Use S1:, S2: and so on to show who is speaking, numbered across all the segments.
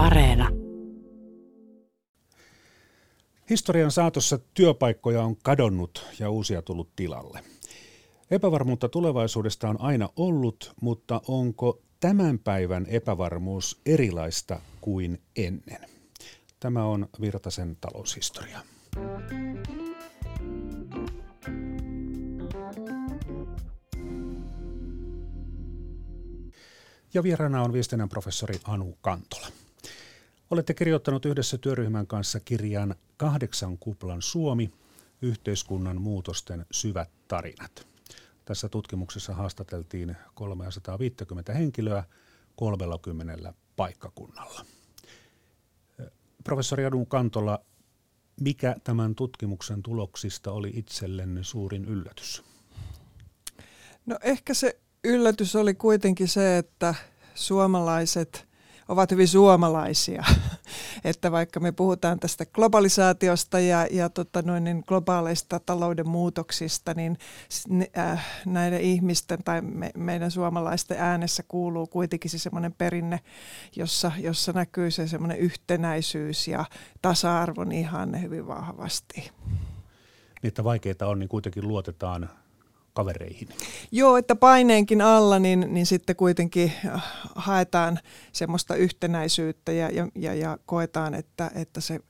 S1: Areena.
S2: Historian saatossa työpaikkoja on kadonnut ja uusia tullut tilalle. Epävarmuutta tulevaisuudesta on aina ollut, mutta onko tämän päivän epävarmuus erilaista kuin ennen? Tämä on Virtasen taloushistoria. Ja vieraana on viestinnän professori Anu Kantola. Olette kirjoittanut yhdessä työryhmän kanssa kirjan Kahdeksan kuplan Suomi, yhteiskunnan muutosten syvät tarinat. Tässä tutkimuksessa haastateltiin 350 henkilöä 30 paikkakunnalla. Professori Anu Kantola, mikä tämän tutkimuksen tuloksista oli itsellenne suurin yllätys?
S3: No ehkä se yllätys oli kuitenkin se, että suomalaiset ovat hyvin suomalaisia. että vaikka me puhutaan tästä globalisaatiosta ja, ja tota noin, niin globaaleista talouden muutoksista, niin äh, näiden ihmisten tai me, meidän suomalaisten äänessä kuuluu kuitenkin se semmoinen perinne, jossa, jossa näkyy se semmoinen yhtenäisyys ja tasa-arvon ihanne hyvin vahvasti.
S2: Että vaikeita on, niin kuitenkin luotetaan kavereihin.
S3: Joo, että paineenkin alla, niin, niin sitten kuitenkin äh, haetaan semmoista yhtenäisyyttä ja, ja, ja, ja koetaan, että, että se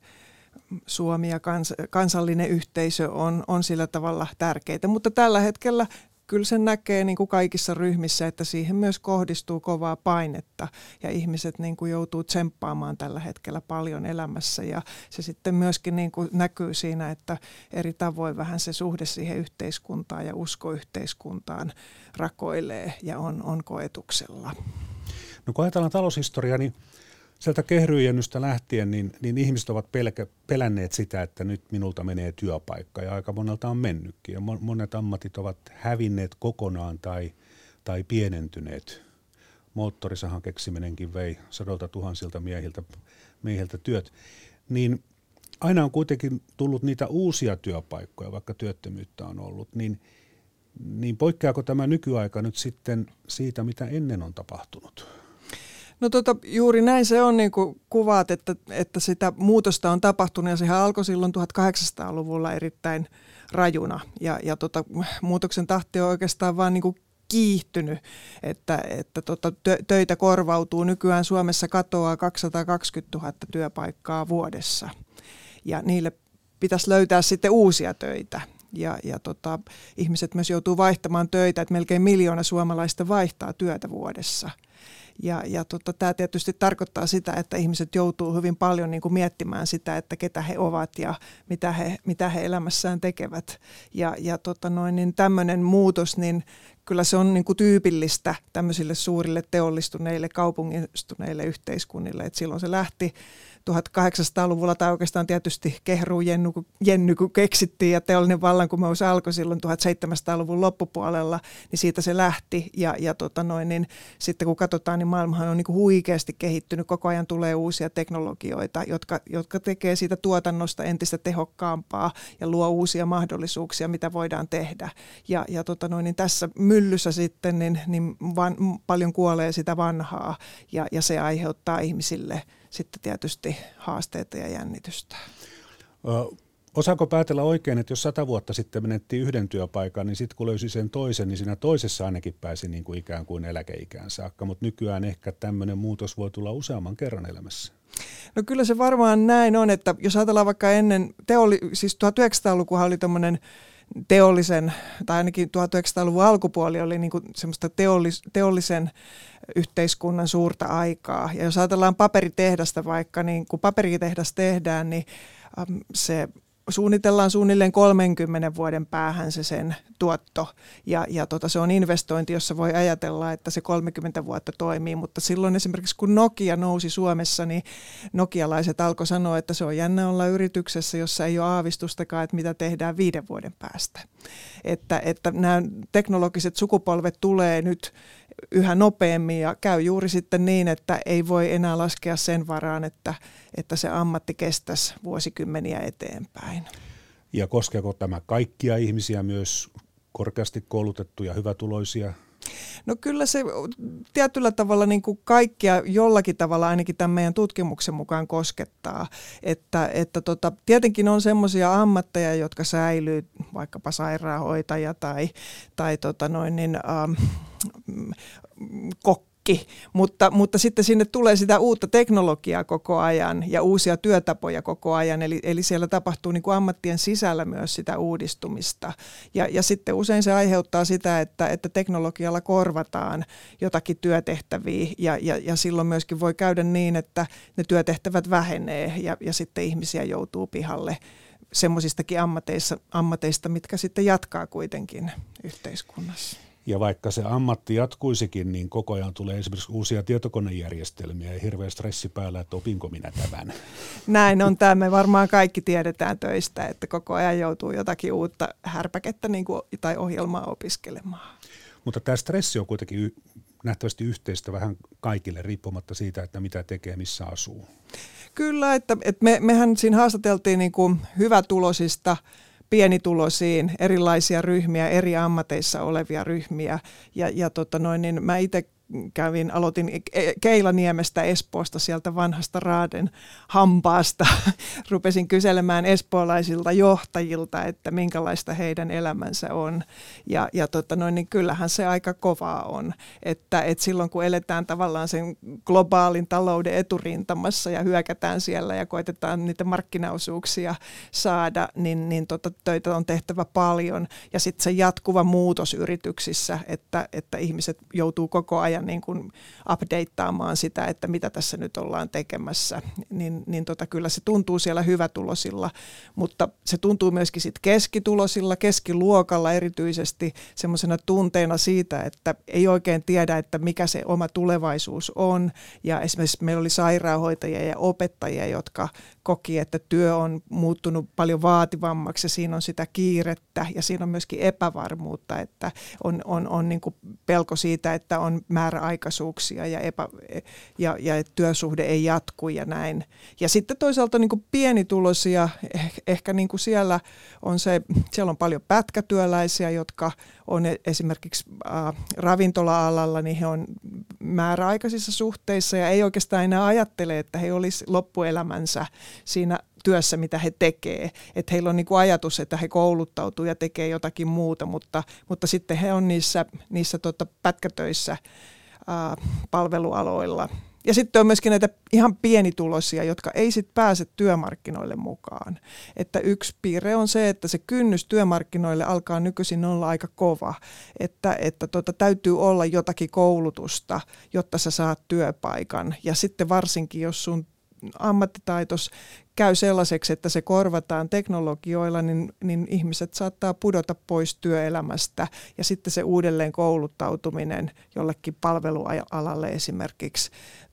S3: Suomi ja kans, kansallinen yhteisö on, on sillä tavalla tärkeitä. Mutta tällä hetkellä kyllä sen näkee niin kuin kaikissa ryhmissä, että siihen myös kohdistuu kovaa painetta ja ihmiset niin kuin joutuu tsemppaamaan tällä hetkellä paljon elämässä ja se sitten myöskin niin kuin näkyy siinä, että eri tavoin vähän se suhde siihen yhteiskuntaan ja usko yhteiskuntaan rakoilee ja on, on koetuksella.
S2: No kun ajatellaan taloushistoriaa, niin sieltä kehryjennystä lähtien, niin, niin ihmiset ovat pelkä, pelänneet sitä, että nyt minulta menee työpaikka ja aika monelta on mennytkin. Ja monet ammatit ovat hävinneet kokonaan tai, tai pienentyneet. Moottorisahan keksiminenkin vei sadolta tuhansilta miehiltä, miehiltä työt. Niin aina on kuitenkin tullut niitä uusia työpaikkoja, vaikka työttömyyttä on ollut, niin, niin poikkeako tämä nykyaika nyt sitten siitä, mitä ennen on tapahtunut?
S3: No tota, juuri näin se on, niin kuin kuvaat, että, että sitä muutosta on tapahtunut ja sehän alkoi silloin 1800-luvulla erittäin rajuna. Ja, ja tota, muutoksen tahti on oikeastaan vaan niin kuin kiihtynyt, että, että tota, töitä korvautuu. Nykyään Suomessa katoaa 220 000 työpaikkaa vuodessa ja niille pitäisi löytää sitten uusia töitä. Ja, ja tota, ihmiset myös joutuu vaihtamaan töitä, että melkein miljoona suomalaista vaihtaa työtä vuodessa – ja, ja tota, tämä tietysti tarkoittaa sitä, että ihmiset joutuu hyvin paljon niin kuin miettimään sitä, että ketä he ovat ja mitä he, mitä he elämässään tekevät. Ja, ja tota noin, niin tämmöinen muutos, niin kyllä se on niin kuin tyypillistä tämmöisille suurille teollistuneille, kaupungistuneille yhteiskunnille. Et silloin se lähti 1800-luvulla tai oikeastaan tietysti kehru Jenny, Jenny kun keksittiin ja teollinen vallankumous alkoi silloin 1700-luvun loppupuolella, niin siitä se lähti ja, ja tota noin, niin sitten kun katsotaan, niin maailmahan on niin huikeasti kehittynyt, koko ajan tulee uusia teknologioita, jotka, jotka tekee siitä tuotannosta entistä tehokkaampaa ja luo uusia mahdollisuuksia, mitä voidaan tehdä. Ja, ja tota noin, niin tässä myllyssä sitten niin, niin van, paljon kuolee sitä vanhaa ja, ja se aiheuttaa ihmisille – sitten tietysti haasteita ja jännitystä.
S2: Osaako päätellä oikein, että jos sata vuotta sitten menettiin yhden työpaikan, niin sitten kun löysi sen toisen, niin siinä toisessa ainakin pääsi niin kuin ikään kuin eläkeikään saakka, mutta nykyään ehkä tämmöinen muutos voi tulla useamman kerran elämässä.
S3: No kyllä se varmaan näin on, että jos ajatellaan vaikka ennen, teoli, siis 1900-lukuhan oli tämmöinen teollisen, tai ainakin 1900-luvun alkupuoli oli niin kuin semmoista teollis, teollisen yhteiskunnan suurta aikaa. Ja jos ajatellaan paperitehdasta vaikka, niin kun paperitehdas tehdään, niin se suunnitellaan suunnilleen 30 vuoden päähän se sen tuotto. Ja, ja tota, se on investointi, jossa voi ajatella, että se 30 vuotta toimii. Mutta silloin esimerkiksi kun Nokia nousi Suomessa, niin nokialaiset alkoi sanoa, että se on jännä olla yrityksessä, jossa ei ole aavistustakaan, että mitä tehdään viiden vuoden päästä. Että, että nämä teknologiset sukupolvet tulee nyt yhä nopeammin ja käy juuri sitten niin, että ei voi enää laskea sen varaan, että, että se ammatti kestäisi vuosikymmeniä eteenpäin.
S2: Ja koskeeko tämä kaikkia ihmisiä, myös korkeasti koulutettuja, hyvätuloisia
S3: No kyllä se tietyllä tavalla niin kuin kaikkia jollakin tavalla ainakin tämän meidän tutkimuksen mukaan koskettaa. Että, että tota, tietenkin on semmoisia ammatteja, jotka säilyy, vaikkapa sairaanhoitaja tai, tai tota noin, niin, ähm, kok kaikki, mutta, mutta sitten sinne tulee sitä uutta teknologiaa koko ajan ja uusia työtapoja koko ajan, eli, eli siellä tapahtuu niin kuin ammattien sisällä myös sitä uudistumista. Ja, ja sitten usein se aiheuttaa sitä, että, että teknologialla korvataan jotakin työtehtäviä ja, ja, ja silloin myöskin voi käydä niin, että ne työtehtävät vähenee ja, ja sitten ihmisiä joutuu pihalle semmoisistakin ammateista, mitkä sitten jatkaa kuitenkin yhteiskunnassa.
S2: Ja vaikka se ammatti jatkuisikin, niin koko ajan tulee esimerkiksi uusia tietokonejärjestelmiä ja hirveä stressi päällä, että opinko minä tämän.
S3: Näin on tämä. Me varmaan kaikki tiedetään töistä, että koko ajan joutuu jotakin uutta härpäkettä niin kuin, tai ohjelmaa opiskelemaan.
S2: Mutta tämä stressi on kuitenkin nähtävästi yhteistä vähän kaikille, riippumatta siitä, että mitä tekee, missä asuu.
S3: Kyllä, että, että me, mehän siinä haastateltiin niin kuin hyvätulosista – pienituloisiin, erilaisia ryhmiä, eri ammateissa olevia ryhmiä. Ja, ja tota noin, niin mä itse kävin, aloitin Keilaniemestä Espoosta sieltä vanhasta Raaden hampaasta. Rupesin kyselemään espoolaisilta johtajilta, että minkälaista heidän elämänsä on. Ja, ja tota noin, niin kyllähän se aika kovaa on, että, että silloin kun eletään tavallaan sen globaalin talouden eturintamassa ja hyökätään siellä ja koitetaan niitä markkinaosuuksia saada, niin, niin tota, töitä on tehtävä paljon. Ja sitten se jatkuva muutos yrityksissä, että, että ihmiset joutuu koko ajan niin kuin updateaamaan sitä, että mitä tässä nyt ollaan tekemässä, niin, niin tota, kyllä se tuntuu siellä hyvätulosilla, mutta se tuntuu myöskin sit keskitulosilla, keskiluokalla erityisesti semmoisena tunteena siitä, että ei oikein tiedä, että mikä se oma tulevaisuus on. Ja esimerkiksi meillä oli sairaanhoitajia ja opettajia, jotka koki, että työ on muuttunut paljon vaativammaksi ja siinä on sitä kiirettä ja siinä on myöskin epävarmuutta, että on, on, on niin kuin pelko siitä, että on määräaikaisuuksia ja, epä, ja, ja että työsuhde ei jatku ja näin. Ja sitten toisaalta niin kuin pienituloisia, eh, ehkä niin kuin siellä on se, siellä on paljon pätkätyöläisiä, jotka on e-, esimerkiksi äh, ravintola-alalla, niin he on määräaikaisissa suhteissa ja ei oikeastaan enää ajattele, että he olisi loppuelämänsä siinä työssä, mitä he tekee. Että heillä on niin ajatus, että he kouluttautuu ja tekee jotakin muuta, mutta, mutta sitten he on niissä, niissä tota pätkätöissä ää, palvelualoilla. Ja sitten on myöskin näitä ihan pienituloisia, jotka ei sitten pääse työmarkkinoille mukaan. Että yksi piirre on se, että se kynnys työmarkkinoille alkaa nykyisin olla aika kova. Että, että tota, täytyy olla jotakin koulutusta, jotta sä saat työpaikan. Ja sitten varsinkin, jos sun ammattitaitos käy sellaiseksi, että se korvataan teknologioilla, niin, niin ihmiset saattaa pudota pois työelämästä ja sitten se uudelleen kouluttautuminen jollekin palvelualalle esimerkiksi,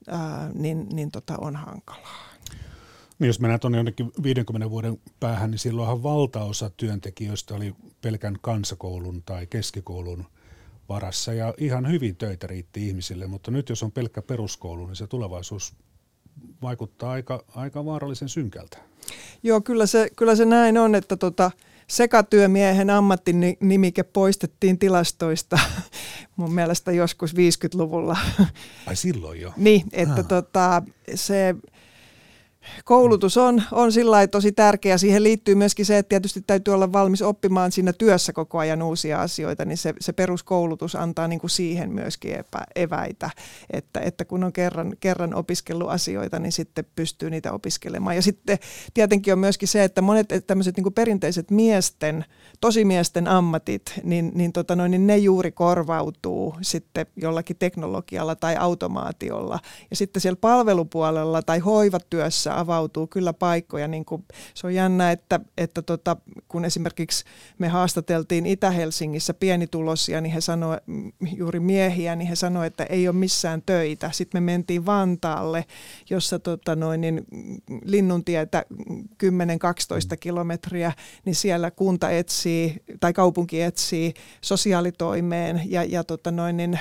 S3: ää, niin, niin tota on hankalaa.
S2: Niin jos mennään tuonne jonnekin 50 vuoden päähän, niin silloinhan valtaosa työntekijöistä oli pelkän kansakoulun tai keskikoulun varassa ja ihan hyvin töitä riitti ihmisille, mutta nyt jos on pelkkä peruskoulu, niin se tulevaisuus vaikuttaa aika, aika vaarallisen synkältä.
S3: Joo, kyllä se, kyllä se näin on, että tota, sekatyömiehen ammattinimike poistettiin tilastoista mun mielestä joskus 50-luvulla.
S2: Ai silloin jo?
S3: niin, että tota, se koulutus on, on sillä tosi tärkeä. Siihen liittyy myöskin se, että tietysti täytyy olla valmis oppimaan siinä työssä koko ajan uusia asioita, niin se, se peruskoulutus antaa niin kuin siihen myöskin epä, eväitä, että, että kun on kerran, kerran opiskellut asioita, niin sitten pystyy niitä opiskelemaan. Ja sitten tietenkin on myöskin se, että monet tämmöiset niin kuin perinteiset miesten, tosimiesten ammatit, niin, niin, tota noin, niin ne juuri korvautuu sitten jollakin teknologialla tai automaatiolla. Ja sitten siellä palvelupuolella tai hoivatyössä avautuu kyllä paikkoja. Niin kuin, se on jännä, että, että tota, kun esimerkiksi me haastateltiin Itä-Helsingissä pienitulosia, niin he sanoivat, juuri miehiä, niin he sanoivat, että ei ole missään töitä. Sitten me mentiin Vantaalle, jossa tota noin, niin linnuntietä 10-12 kilometriä, niin siellä kunta etsii tai kaupunki etsii sosiaalitoimeen ja, ja tota noin, niin,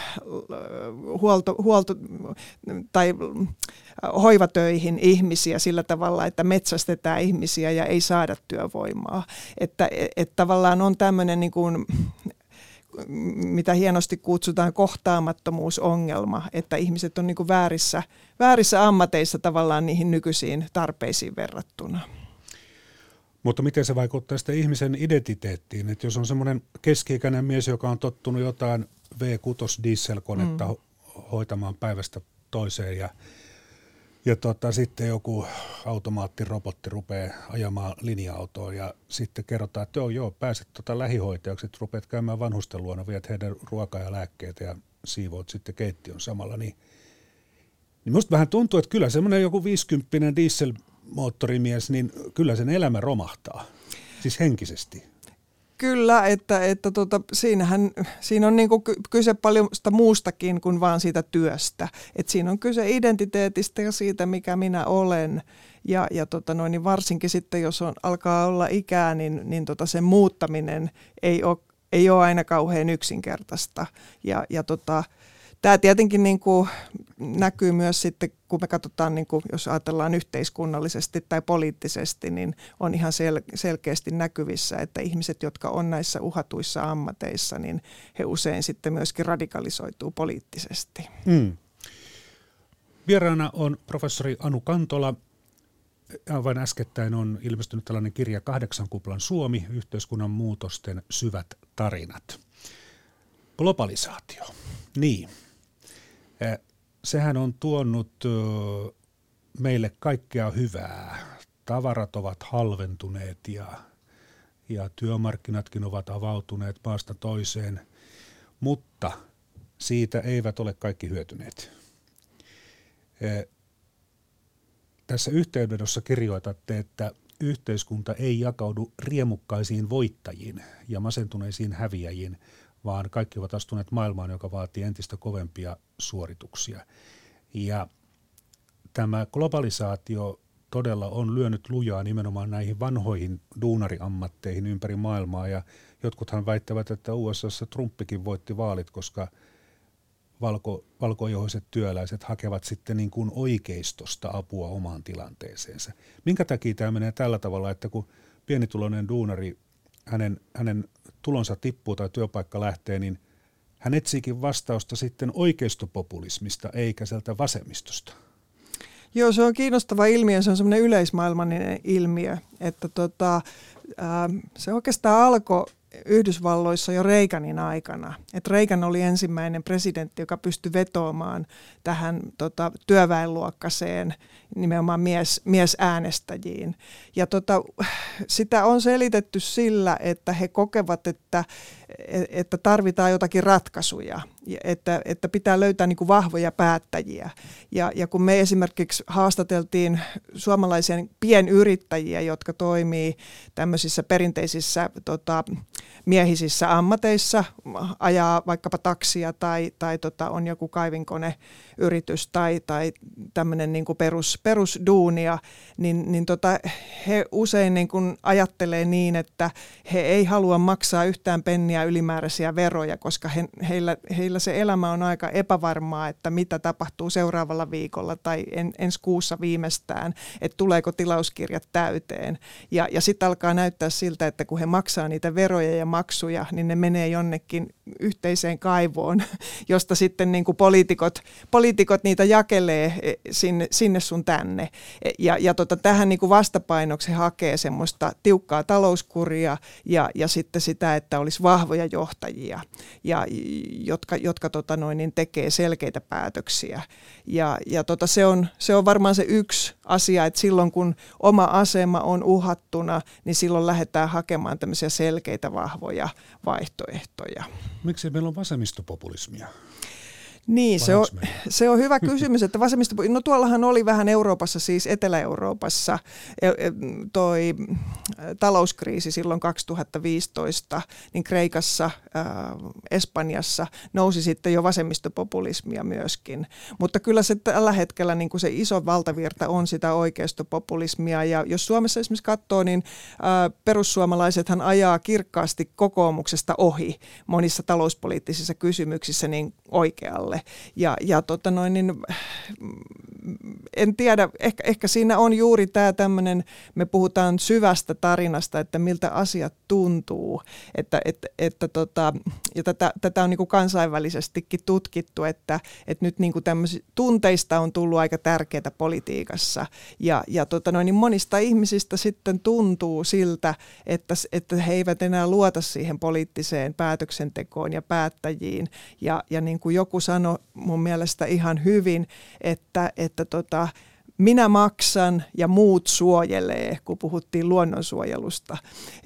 S3: huolto, huolto tai hoivatöihin ihmisiä sillä tavalla, että metsästetään ihmisiä ja ei saada työvoimaa. Että et, tavallaan on tämmöinen niin kuin mitä hienosti kutsutaan kohtaamattomuusongelma, että ihmiset on niin kuin väärissä, väärissä ammateissa tavallaan niihin nykyisiin tarpeisiin verrattuna.
S2: Mutta miten se vaikuttaa sitten ihmisen identiteettiin? Että jos on semmoinen keski-ikäinen mies, joka on tottunut jotain V6 dieselkonetta mm. hoitamaan päivästä toiseen ja, ja tota, sitten joku automaattirobotti rupeaa ajamaan linja-autoa ja sitten kerrotaan, että joo, joo pääset tota lähihoitajaksi, että rupeat käymään vanhusten luona, viet heidän ruokaa ja lääkkeitä ja siivoat sitten keittiön samalla, niin, niin musta vähän tuntuu, että kyllä semmoinen joku 50 diesel moottorimies, niin kyllä sen elämä romahtaa, siis henkisesti.
S3: Kyllä, että, että tota, siinähän, siinä on niinku kyse paljon muustakin kuin vaan siitä työstä. Et siinä on kyse identiteetistä ja siitä, mikä minä olen. Ja, ja tota noin, niin varsinkin sitten, jos on, alkaa olla ikää, niin, niin tota sen muuttaminen ei ole, ei ole aina kauhean yksinkertaista. Ja, ja tota, Tämä tietenkin niin kuin näkyy myös sitten, kun me katsotaan, niin kuin, jos ajatellaan yhteiskunnallisesti tai poliittisesti, niin on ihan sel- selkeästi näkyvissä, että ihmiset, jotka on näissä uhatuissa ammateissa, niin he usein sitten myöskin radikalisoituu poliittisesti. Mm.
S2: Vieraana on professori Anu Kantola. Aivan äskettäin on ilmestynyt tällainen kirja Kahdeksan kuplan Suomi, yhteiskunnan muutosten syvät tarinat. Globalisaatio. Niin, sehän on tuonut meille kaikkea hyvää. Tavarat ovat halventuneet ja, ja työmarkkinatkin ovat avautuneet maasta toiseen, mutta siitä eivät ole kaikki hyötyneet. Tässä yhteydessä kirjoitatte, että yhteiskunta ei jakaudu riemukkaisiin voittajiin ja masentuneisiin häviäjiin, vaan kaikki ovat astuneet maailmaan, joka vaatii entistä kovempia suorituksia. Ja tämä globalisaatio todella on lyönyt lujaa nimenomaan näihin vanhoihin duunariammatteihin ympäri maailmaa, ja jotkuthan väittävät, että USAssa Trumpikin voitti vaalit, koska valko, valkoihoiset työläiset hakevat sitten niin kuin oikeistosta apua omaan tilanteeseensa. Minkä takia tämä menee tällä tavalla, että kun pienituloinen duunari, hänen, hänen tulonsa tippuu tai työpaikka lähtee, niin hän etsiikin vastausta sitten oikeistopopulismista eikä sieltä vasemmistosta.
S3: Joo, se on kiinnostava ilmiö, se on semmoinen yleismaailmallinen ilmiö, että tota, ää, se oikeastaan alkoi Yhdysvalloissa jo Reaganin aikana. Et Reagan oli ensimmäinen presidentti, joka pystyi vetoamaan tähän tota, työväenluokkaseen nimenomaan mies, miesäänestäjiin. Ja tota, sitä on selitetty sillä, että he kokevat, että, että tarvitaan jotakin ratkaisuja, että, että pitää löytää niin kuin vahvoja päättäjiä. Ja, ja kun me esimerkiksi haastateltiin suomalaisia pienyrittäjiä, jotka toimii tämmöisissä perinteisissä tota, miehisissä ammateissa, ajaa vaikkapa taksia tai, tai tota, on joku kaivinkoneyritys tai, tai tämmöinen niin perus, perusduunia, niin, niin tota, he usein niin kuin ajattelee niin, että he ei halua maksaa yhtään penniä ylimääräisiä veroja, koska he, heillä, heillä se elämä on aika epävarmaa, että mitä tapahtuu seuraavalla viikolla tai en, ensi kuussa viimeistään, että tuleeko tilauskirjat täyteen. Ja, ja sitten alkaa näyttää siltä, että kun he maksaa niitä veroja ja maksuja, niin ne menee jonnekin yhteiseen kaivoon, josta sitten niin kuin poliitikot, poliitikot niitä jakelee e, sinne, sinne sun tänne. E, ja, ja tota, tähän niin kuin vastapainoksi hakee semmoista tiukkaa talouskuria ja, ja sitten sitä, että olisi vahvoja johtajia, ja, jotka, jotka tota noin, niin tekee selkeitä päätöksiä. Ja, ja tota, se, on, se on varmaan se yksi asia, että silloin kun oma asema on uhattuna, niin silloin lähdetään hakemaan tämmöisiä selkeitä vahvoja vaihtoehtoja.
S2: Miksi meillä on vasemmistopopulismia?
S3: Niin, se on, se on hyvä kysymys, että vasemmista, no tuollahan oli vähän Euroopassa, siis Etelä-Euroopassa e, e, toi talouskriisi silloin 2015, niin Kreikassa, Espanjassa nousi sitten jo vasemmistopopulismia myöskin. Mutta kyllä se tällä hetkellä niin kuin se iso valtavirta on sitä oikeistopopulismia ja jos Suomessa esimerkiksi katsoo, niin perussuomalaisethan ajaa kirkkaasti kokoomuksesta ohi monissa talouspoliittisissa kysymyksissä niin oikealle. Ja, ja tota noin, niin en tiedä, ehkä, ehkä siinä on juuri tämä tämmöinen, me puhutaan syvästä tarinasta, että miltä asiat tuntuu, että, että, että tota, ja tätä, tätä on niin kuin kansainvälisestikin tutkittu, että, että nyt niin kuin tunteista on tullut aika tärkeää politiikassa. Ja, ja tota noin, niin monista ihmisistä sitten tuntuu siltä, että, että he eivät enää luota siihen poliittiseen päätöksentekoon ja päättäjiin. Ja, ja niin kuin joku sanoi mun mielestä ihan hyvin, että, että tota, minä maksan ja muut suojelee, kun puhuttiin luonnonsuojelusta.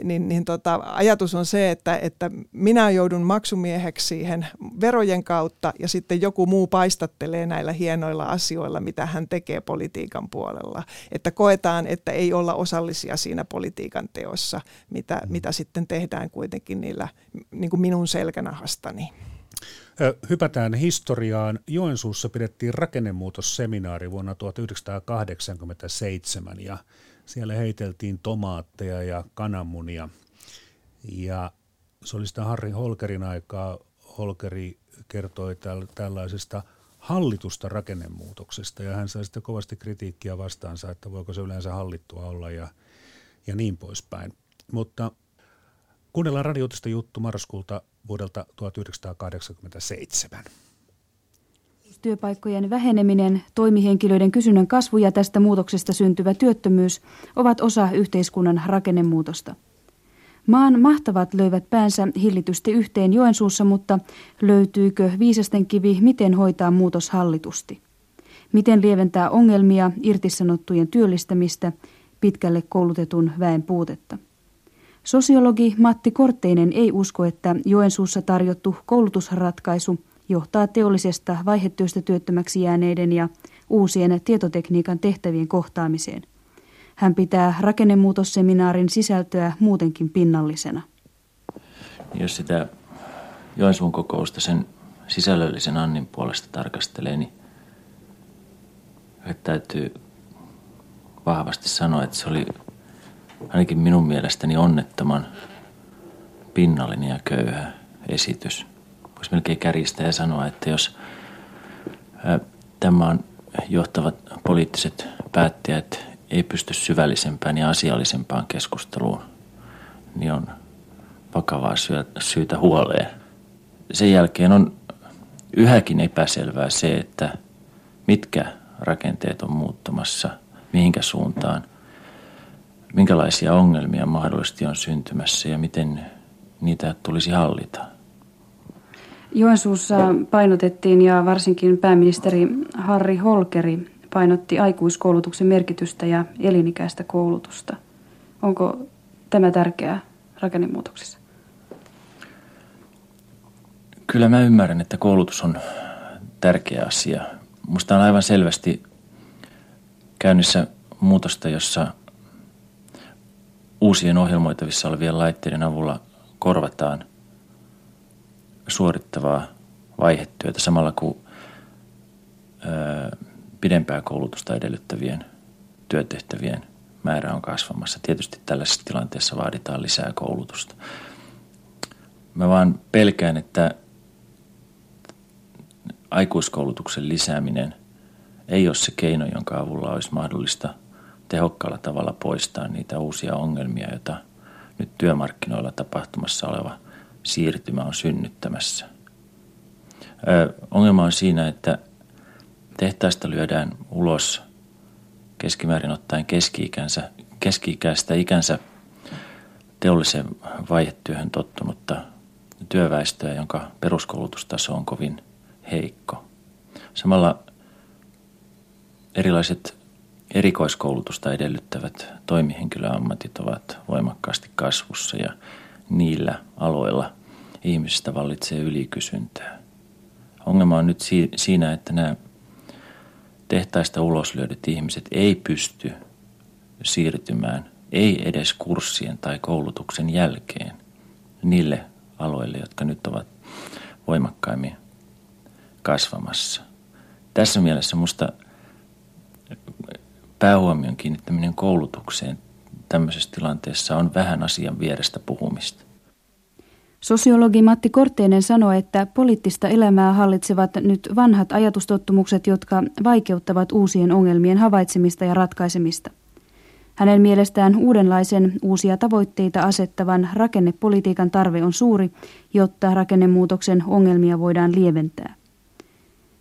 S3: Niin, niin tota, ajatus on se, että, että minä joudun maksumieheksi siihen verojen kautta ja sitten joku muu paistattelee näillä hienoilla asioilla, mitä hän tekee politiikan puolella. Että koetaan, että ei olla osallisia siinä politiikan teossa, mitä, mm. mitä sitten tehdään kuitenkin niillä niin kuin minun selkänahastani.
S2: Hypätään historiaan. Joensuussa pidettiin rakennemuutosseminaari vuonna 1987 ja siellä heiteltiin tomaatteja ja kananmunia. Ja se oli sitä Harri Holkerin aikaa. Holkeri kertoi täl- tällaisesta hallitusta rakennemuutoksesta ja hän sai sitten kovasti kritiikkiä vastaansa, että voiko se yleensä hallittua olla ja, ja niin poispäin. Mutta kuunnellaan radiotista juttu marraskuulta vuodelta 1987.
S1: Työpaikkojen väheneminen, toimihenkilöiden kysynnän kasvu ja tästä muutoksesta syntyvä työttömyys ovat osa yhteiskunnan rakennemuutosta. Maan mahtavat löivät päänsä hillitysti yhteen Joensuussa, mutta löytyykö viisasten kivi, miten hoitaa muutos hallitusti? Miten lieventää ongelmia, irtisanottujen työllistämistä, pitkälle koulutetun väen puutetta? Sosiologi Matti Kortteinen ei usko, että Joensuussa tarjottu koulutusratkaisu johtaa teollisesta vaihetyöstä työttömäksi jääneiden ja uusien tietotekniikan tehtävien kohtaamiseen. Hän pitää rakennemuutosseminaarin sisältöä muutenkin pinnallisena.
S4: Jos sitä Joensuun kokousta sen sisällöllisen Annin puolesta tarkastelee, niin täytyy vahvasti sanoa, että se oli ainakin minun mielestäni onnettoman pinnallinen ja köyhä esitys. Voisi melkein kärjistää ja sanoa, että jos tämä on johtavat poliittiset päättäjät ei pysty syvällisempään ja asiallisempaan keskusteluun, niin on vakavaa syytä huoleen. Sen jälkeen on yhäkin epäselvää se, että mitkä rakenteet on muuttumassa, mihinkä suuntaan minkälaisia ongelmia mahdollisesti on syntymässä ja miten niitä tulisi hallita?
S1: Joensuussa painotettiin ja varsinkin pääministeri Harri Holkeri painotti aikuiskoulutuksen merkitystä ja elinikäistä koulutusta. Onko tämä tärkeää rakennemuutoksessa?
S4: Kyllä mä ymmärrän, että koulutus on tärkeä asia. Musta on aivan selvästi käynnissä muutosta, jossa uusien ohjelmoitavissa olevien laitteiden avulla korvataan suorittavaa vaihetyötä samalla kuin ö, pidempää koulutusta edellyttävien työtehtävien määrä on kasvamassa. Tietysti tällaisessa tilanteessa vaaditaan lisää koulutusta. Mä vaan pelkään, että aikuiskoulutuksen lisääminen ei ole se keino, jonka avulla olisi mahdollista – tehokkaalla tavalla poistaa niitä uusia ongelmia, joita nyt työmarkkinoilla tapahtumassa oleva siirtymä on synnyttämässä. Ö, ongelma on siinä, että tehtaista lyödään ulos keskimäärin ottaen keski-ikänsä, keski-ikäistä ikänsä teollisen vaihetyöhön tottunutta työväestöä, jonka peruskoulutustaso on kovin heikko. Samalla erilaiset erikoiskoulutusta edellyttävät toimihenkilöammatit ovat voimakkaasti kasvussa ja niillä aloilla ihmisistä vallitsee ylikysyntää. Ongelma on nyt siinä, että nämä tehtaista uloslyödyt ihmiset ei pysty siirtymään, ei edes kurssien tai koulutuksen jälkeen niille aloille, jotka nyt ovat voimakkaimmin kasvamassa. Tässä mielessä minusta päähuomion kiinnittäminen koulutukseen tämmöisessä tilanteessa on vähän asian vierestä puhumista.
S1: Sosiologi Matti Korteinen sanoi, että poliittista elämää hallitsevat nyt vanhat ajatustottumukset, jotka vaikeuttavat uusien ongelmien havaitsemista ja ratkaisemista. Hänen mielestään uudenlaisen uusia tavoitteita asettavan rakennepolitiikan tarve on suuri, jotta rakennemuutoksen ongelmia voidaan lieventää.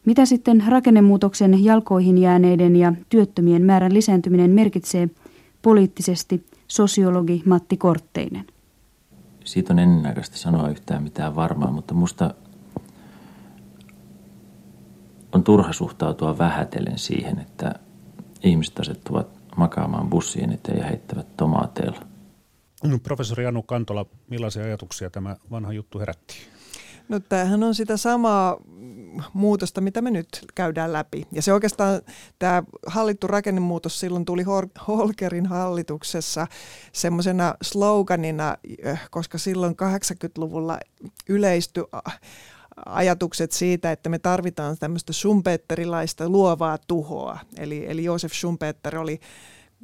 S1: Mitä sitten rakennemuutoksen jalkoihin jääneiden ja työttömien määrän lisääntyminen merkitsee poliittisesti sosiologi Matti Kortteinen?
S4: Siitä on ennenaikaista sanoa yhtään mitään varmaa, mutta musta on turha suhtautua vähätellen siihen, että ihmiset asettuvat makaamaan bussien eteen ja heittävät tomaateilla.
S2: No, professori Anu Kantola, millaisia ajatuksia tämä vanha juttu herätti?
S3: No tämähän on sitä samaa muutosta, mitä me nyt käydään läpi. Ja se oikeastaan, tämä hallittu rakennemuutos silloin tuli Holkerin hallituksessa semmoisena sloganina, koska silloin 80-luvulla yleistyi ajatukset siitä, että me tarvitaan tämmöistä Schumpeterilaista luovaa tuhoa. Eli, eli Josef Schumpeter oli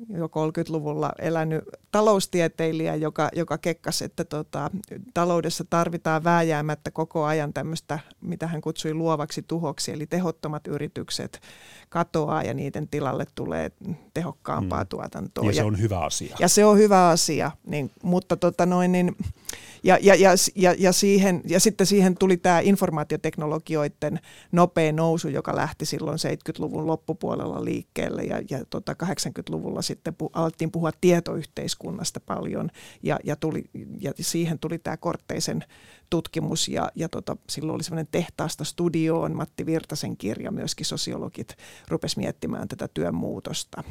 S3: jo 30-luvulla elänyt taloustieteilijä, joka, joka kekkasi, että tota, taloudessa tarvitaan vääjäämättä koko ajan tämmöistä, mitä hän kutsui luovaksi tuhoksi, eli tehottomat yritykset katoaa ja niiden tilalle tulee tehokkaampaa mm. tuotantoa.
S2: Ja se on hyvä asia.
S3: Ja se on hyvä asia, niin, mutta tota noin, niin, ja, ja, ja, ja, ja, siihen, ja sitten siihen tuli tämä informaatioteknologioiden nopea nousu, joka lähti silloin 70-luvun loppupuolella liikkeelle ja, ja tota 80-luvulla sitten pu, alettiin puhua tietoyhteiskunnasta paljon ja, ja, tuli, ja siihen tuli tämä Kortteisen tutkimus ja, ja tota, silloin oli semmoinen tehtaasta studioon Matti Virtasen kirja, myöskin sosiologit rupes miettimään tätä työn muutosta.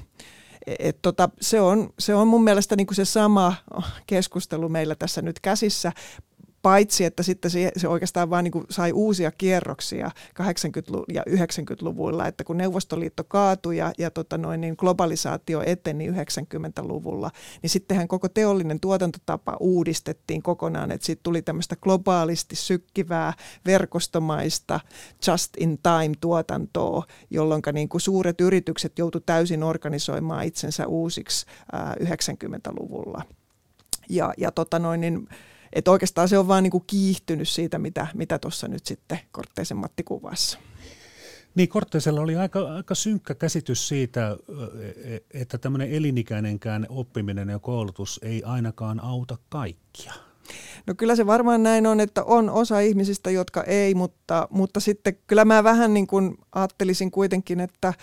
S3: Et tota, se, on, se on mun mielestä niin kuin se sama keskustelu meillä tässä nyt käsissä, paitsi että sitten se, oikeastaan vaan niin sai uusia kierroksia 80- ja 90-luvuilla, että kun Neuvostoliitto kaatui ja, ja tota noin, niin globalisaatio eteni 90-luvulla, niin sittenhän koko teollinen tuotantotapa uudistettiin kokonaan, että sitten tuli tämmöistä globaalisti sykkivää verkostomaista just-in-time-tuotantoa, jolloin niin kuin suuret yritykset joutu täysin organisoimaan itsensä uusiksi ää, 90-luvulla. Ja, ja tota noin, niin, että oikeastaan se on vaan niin kuin kiihtynyt siitä, mitä, mitä nyt sitten Kortteisen Matti kuvassa.
S2: Niin, Kortteisella oli aika, aika synkkä käsitys siitä, e, että tämmöinen elinikäinenkään oppiminen ja koulutus ei ainakaan auta kaikkia.
S3: No kyllä se varmaan näin on, että on osa ihmisistä, jotka ei, mutta, mutta sitten kyllä mä vähän niin kuin ajattelisin kuitenkin, että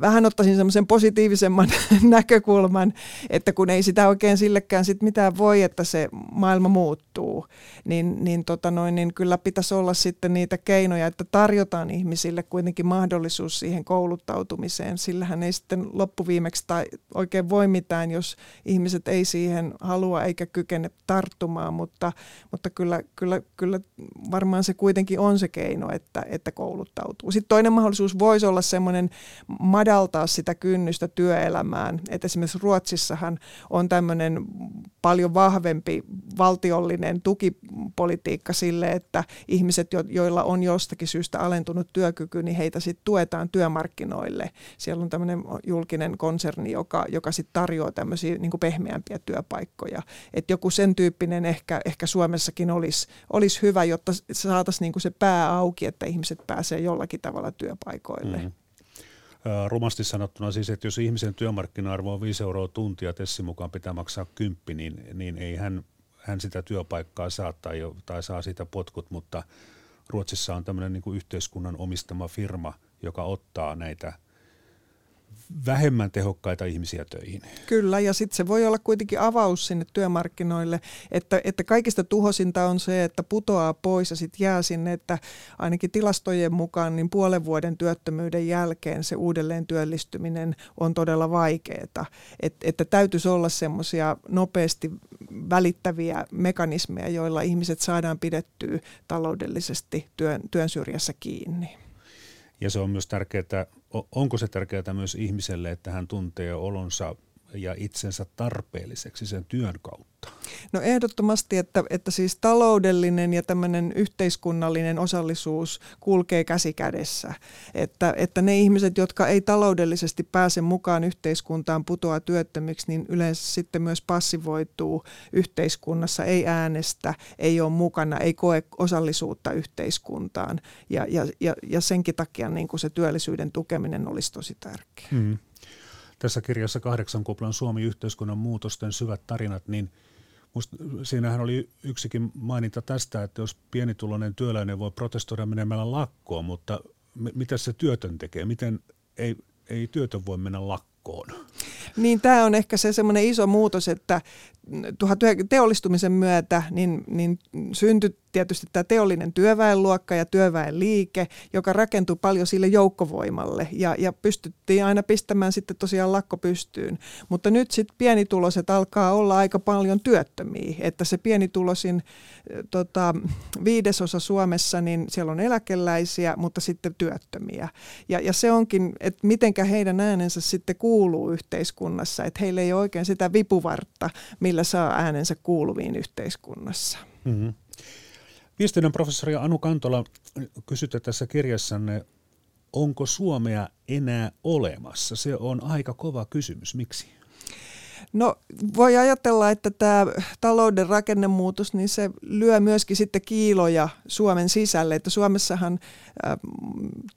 S3: vähän ottaisin semmoisen positiivisemman näkökulman, että kun ei sitä oikein sillekään sit mitään voi, että se maailma muuttuu, niin, niin, tota noin, niin kyllä pitäisi olla sitten niitä keinoja, että tarjotaan ihmisille kuitenkin mahdollisuus siihen kouluttautumiseen. Sillähän ei sitten loppuviimeksi tai oikein voi mitään, jos ihmiset ei siihen halua eikä kykene tarttumaan, mutta, mutta kyllä, kyllä, kyllä varmaan se kuitenkin on se keino, että, että kouluttautuu. Sitten toinen mahdollisuus voisi olla semmoinen madaltaa sitä kynnystä työelämään. Et esimerkiksi Ruotsissahan on tämmöinen paljon vahvempi valtiollinen tukipolitiikka sille, että ihmiset, joilla on jostakin syystä alentunut työkyky, niin heitä sitten tuetaan työmarkkinoille. Siellä on tämmöinen julkinen konserni, joka, joka sitten tarjoaa tämmöisiä niin pehmeämpiä työpaikkoja. Että joku sen tyyppinen ehkä, ehkä Suomessakin olisi, olisi hyvä, jotta saataisiin niin se pää auki, että ihmiset pääsee jollakin tavalla työpaikoille. Mm
S2: rumasti sanottuna siis, että jos ihmisen työmarkkina-arvo on 5 euroa tuntia, Tessin mukaan pitää maksaa kymppi, niin, niin ei hän, hän sitä työpaikkaa saa tai, tai saa sitä potkut, mutta Ruotsissa on tämmöinen niin kuin yhteiskunnan omistama firma, joka ottaa näitä – vähemmän tehokkaita ihmisiä töihin.
S3: Kyllä, ja sitten se voi olla kuitenkin avaus sinne työmarkkinoille, että, että kaikista tuhosinta on se, että putoaa pois ja sitten jää sinne, että ainakin tilastojen mukaan niin puolen vuoden työttömyyden jälkeen se uudelleen työllistyminen on todella vaikeaa. Et, että täytyisi olla semmoisia nopeasti välittäviä mekanismeja, joilla ihmiset saadaan pidettyä taloudellisesti työn, työn syrjässä kiinni.
S2: Ja se on myös tärkeää, onko se tärkeää myös ihmiselle, että hän tuntee olonsa ja itsensä tarpeelliseksi sen työn kautta?
S3: No ehdottomasti, että, että siis taloudellinen ja tämmöinen yhteiskunnallinen osallisuus kulkee käsi kädessä. Että, että ne ihmiset, jotka ei taloudellisesti pääse mukaan yhteiskuntaan, putoaa työttömiksi, niin yleensä sitten myös passivoituu yhteiskunnassa, ei äänestä, ei ole mukana, ei koe osallisuutta yhteiskuntaan. Ja, ja, ja, ja senkin takia niin kuin se työllisyyden tukeminen olisi tosi tärkeää. Hmm.
S2: Tässä kirjassa kahdeksan kuplan Suomi-yhteiskunnan muutosten syvät tarinat, niin – Musta siinähän oli yksikin maininta tästä, että jos pienituloinen työläinen voi protestoida menemällä lakkoon, mutta mitä se työtön tekee? Miten ei, ei työtön voi mennä lakkoon?
S3: Niin tämä on ehkä se semmoinen iso muutos, että teollistumisen myötä niin, niin syntyi tietysti tämä teollinen työväenluokka ja työväenliike, joka rakentui paljon sille joukkovoimalle ja, ja pystyttiin aina pistämään sitten tosiaan lakko pystyyn. Mutta nyt sitten pienituloiset alkaa olla aika paljon työttömiä, että se pienituloisin tota, viidesosa Suomessa, niin siellä on eläkeläisiä, mutta sitten työttömiä. Ja, ja se onkin, että mitenkä heidän äänensä sitten kuuluu yhteiskunnassa, että heillä ei ole oikein sitä vipuvartta, millä saa äänensä kuuluviin yhteiskunnassa. Mm-hmm.
S2: Viestinnän professori Anu Kantola, kysytte tässä kirjassanne, onko Suomea enää olemassa? Se on aika kova kysymys. Miksi?
S3: No voi ajatella, että tämä talouden rakennemuutos, niin se lyö myöskin sitten kiiloja Suomen sisälle. Että Suomessahan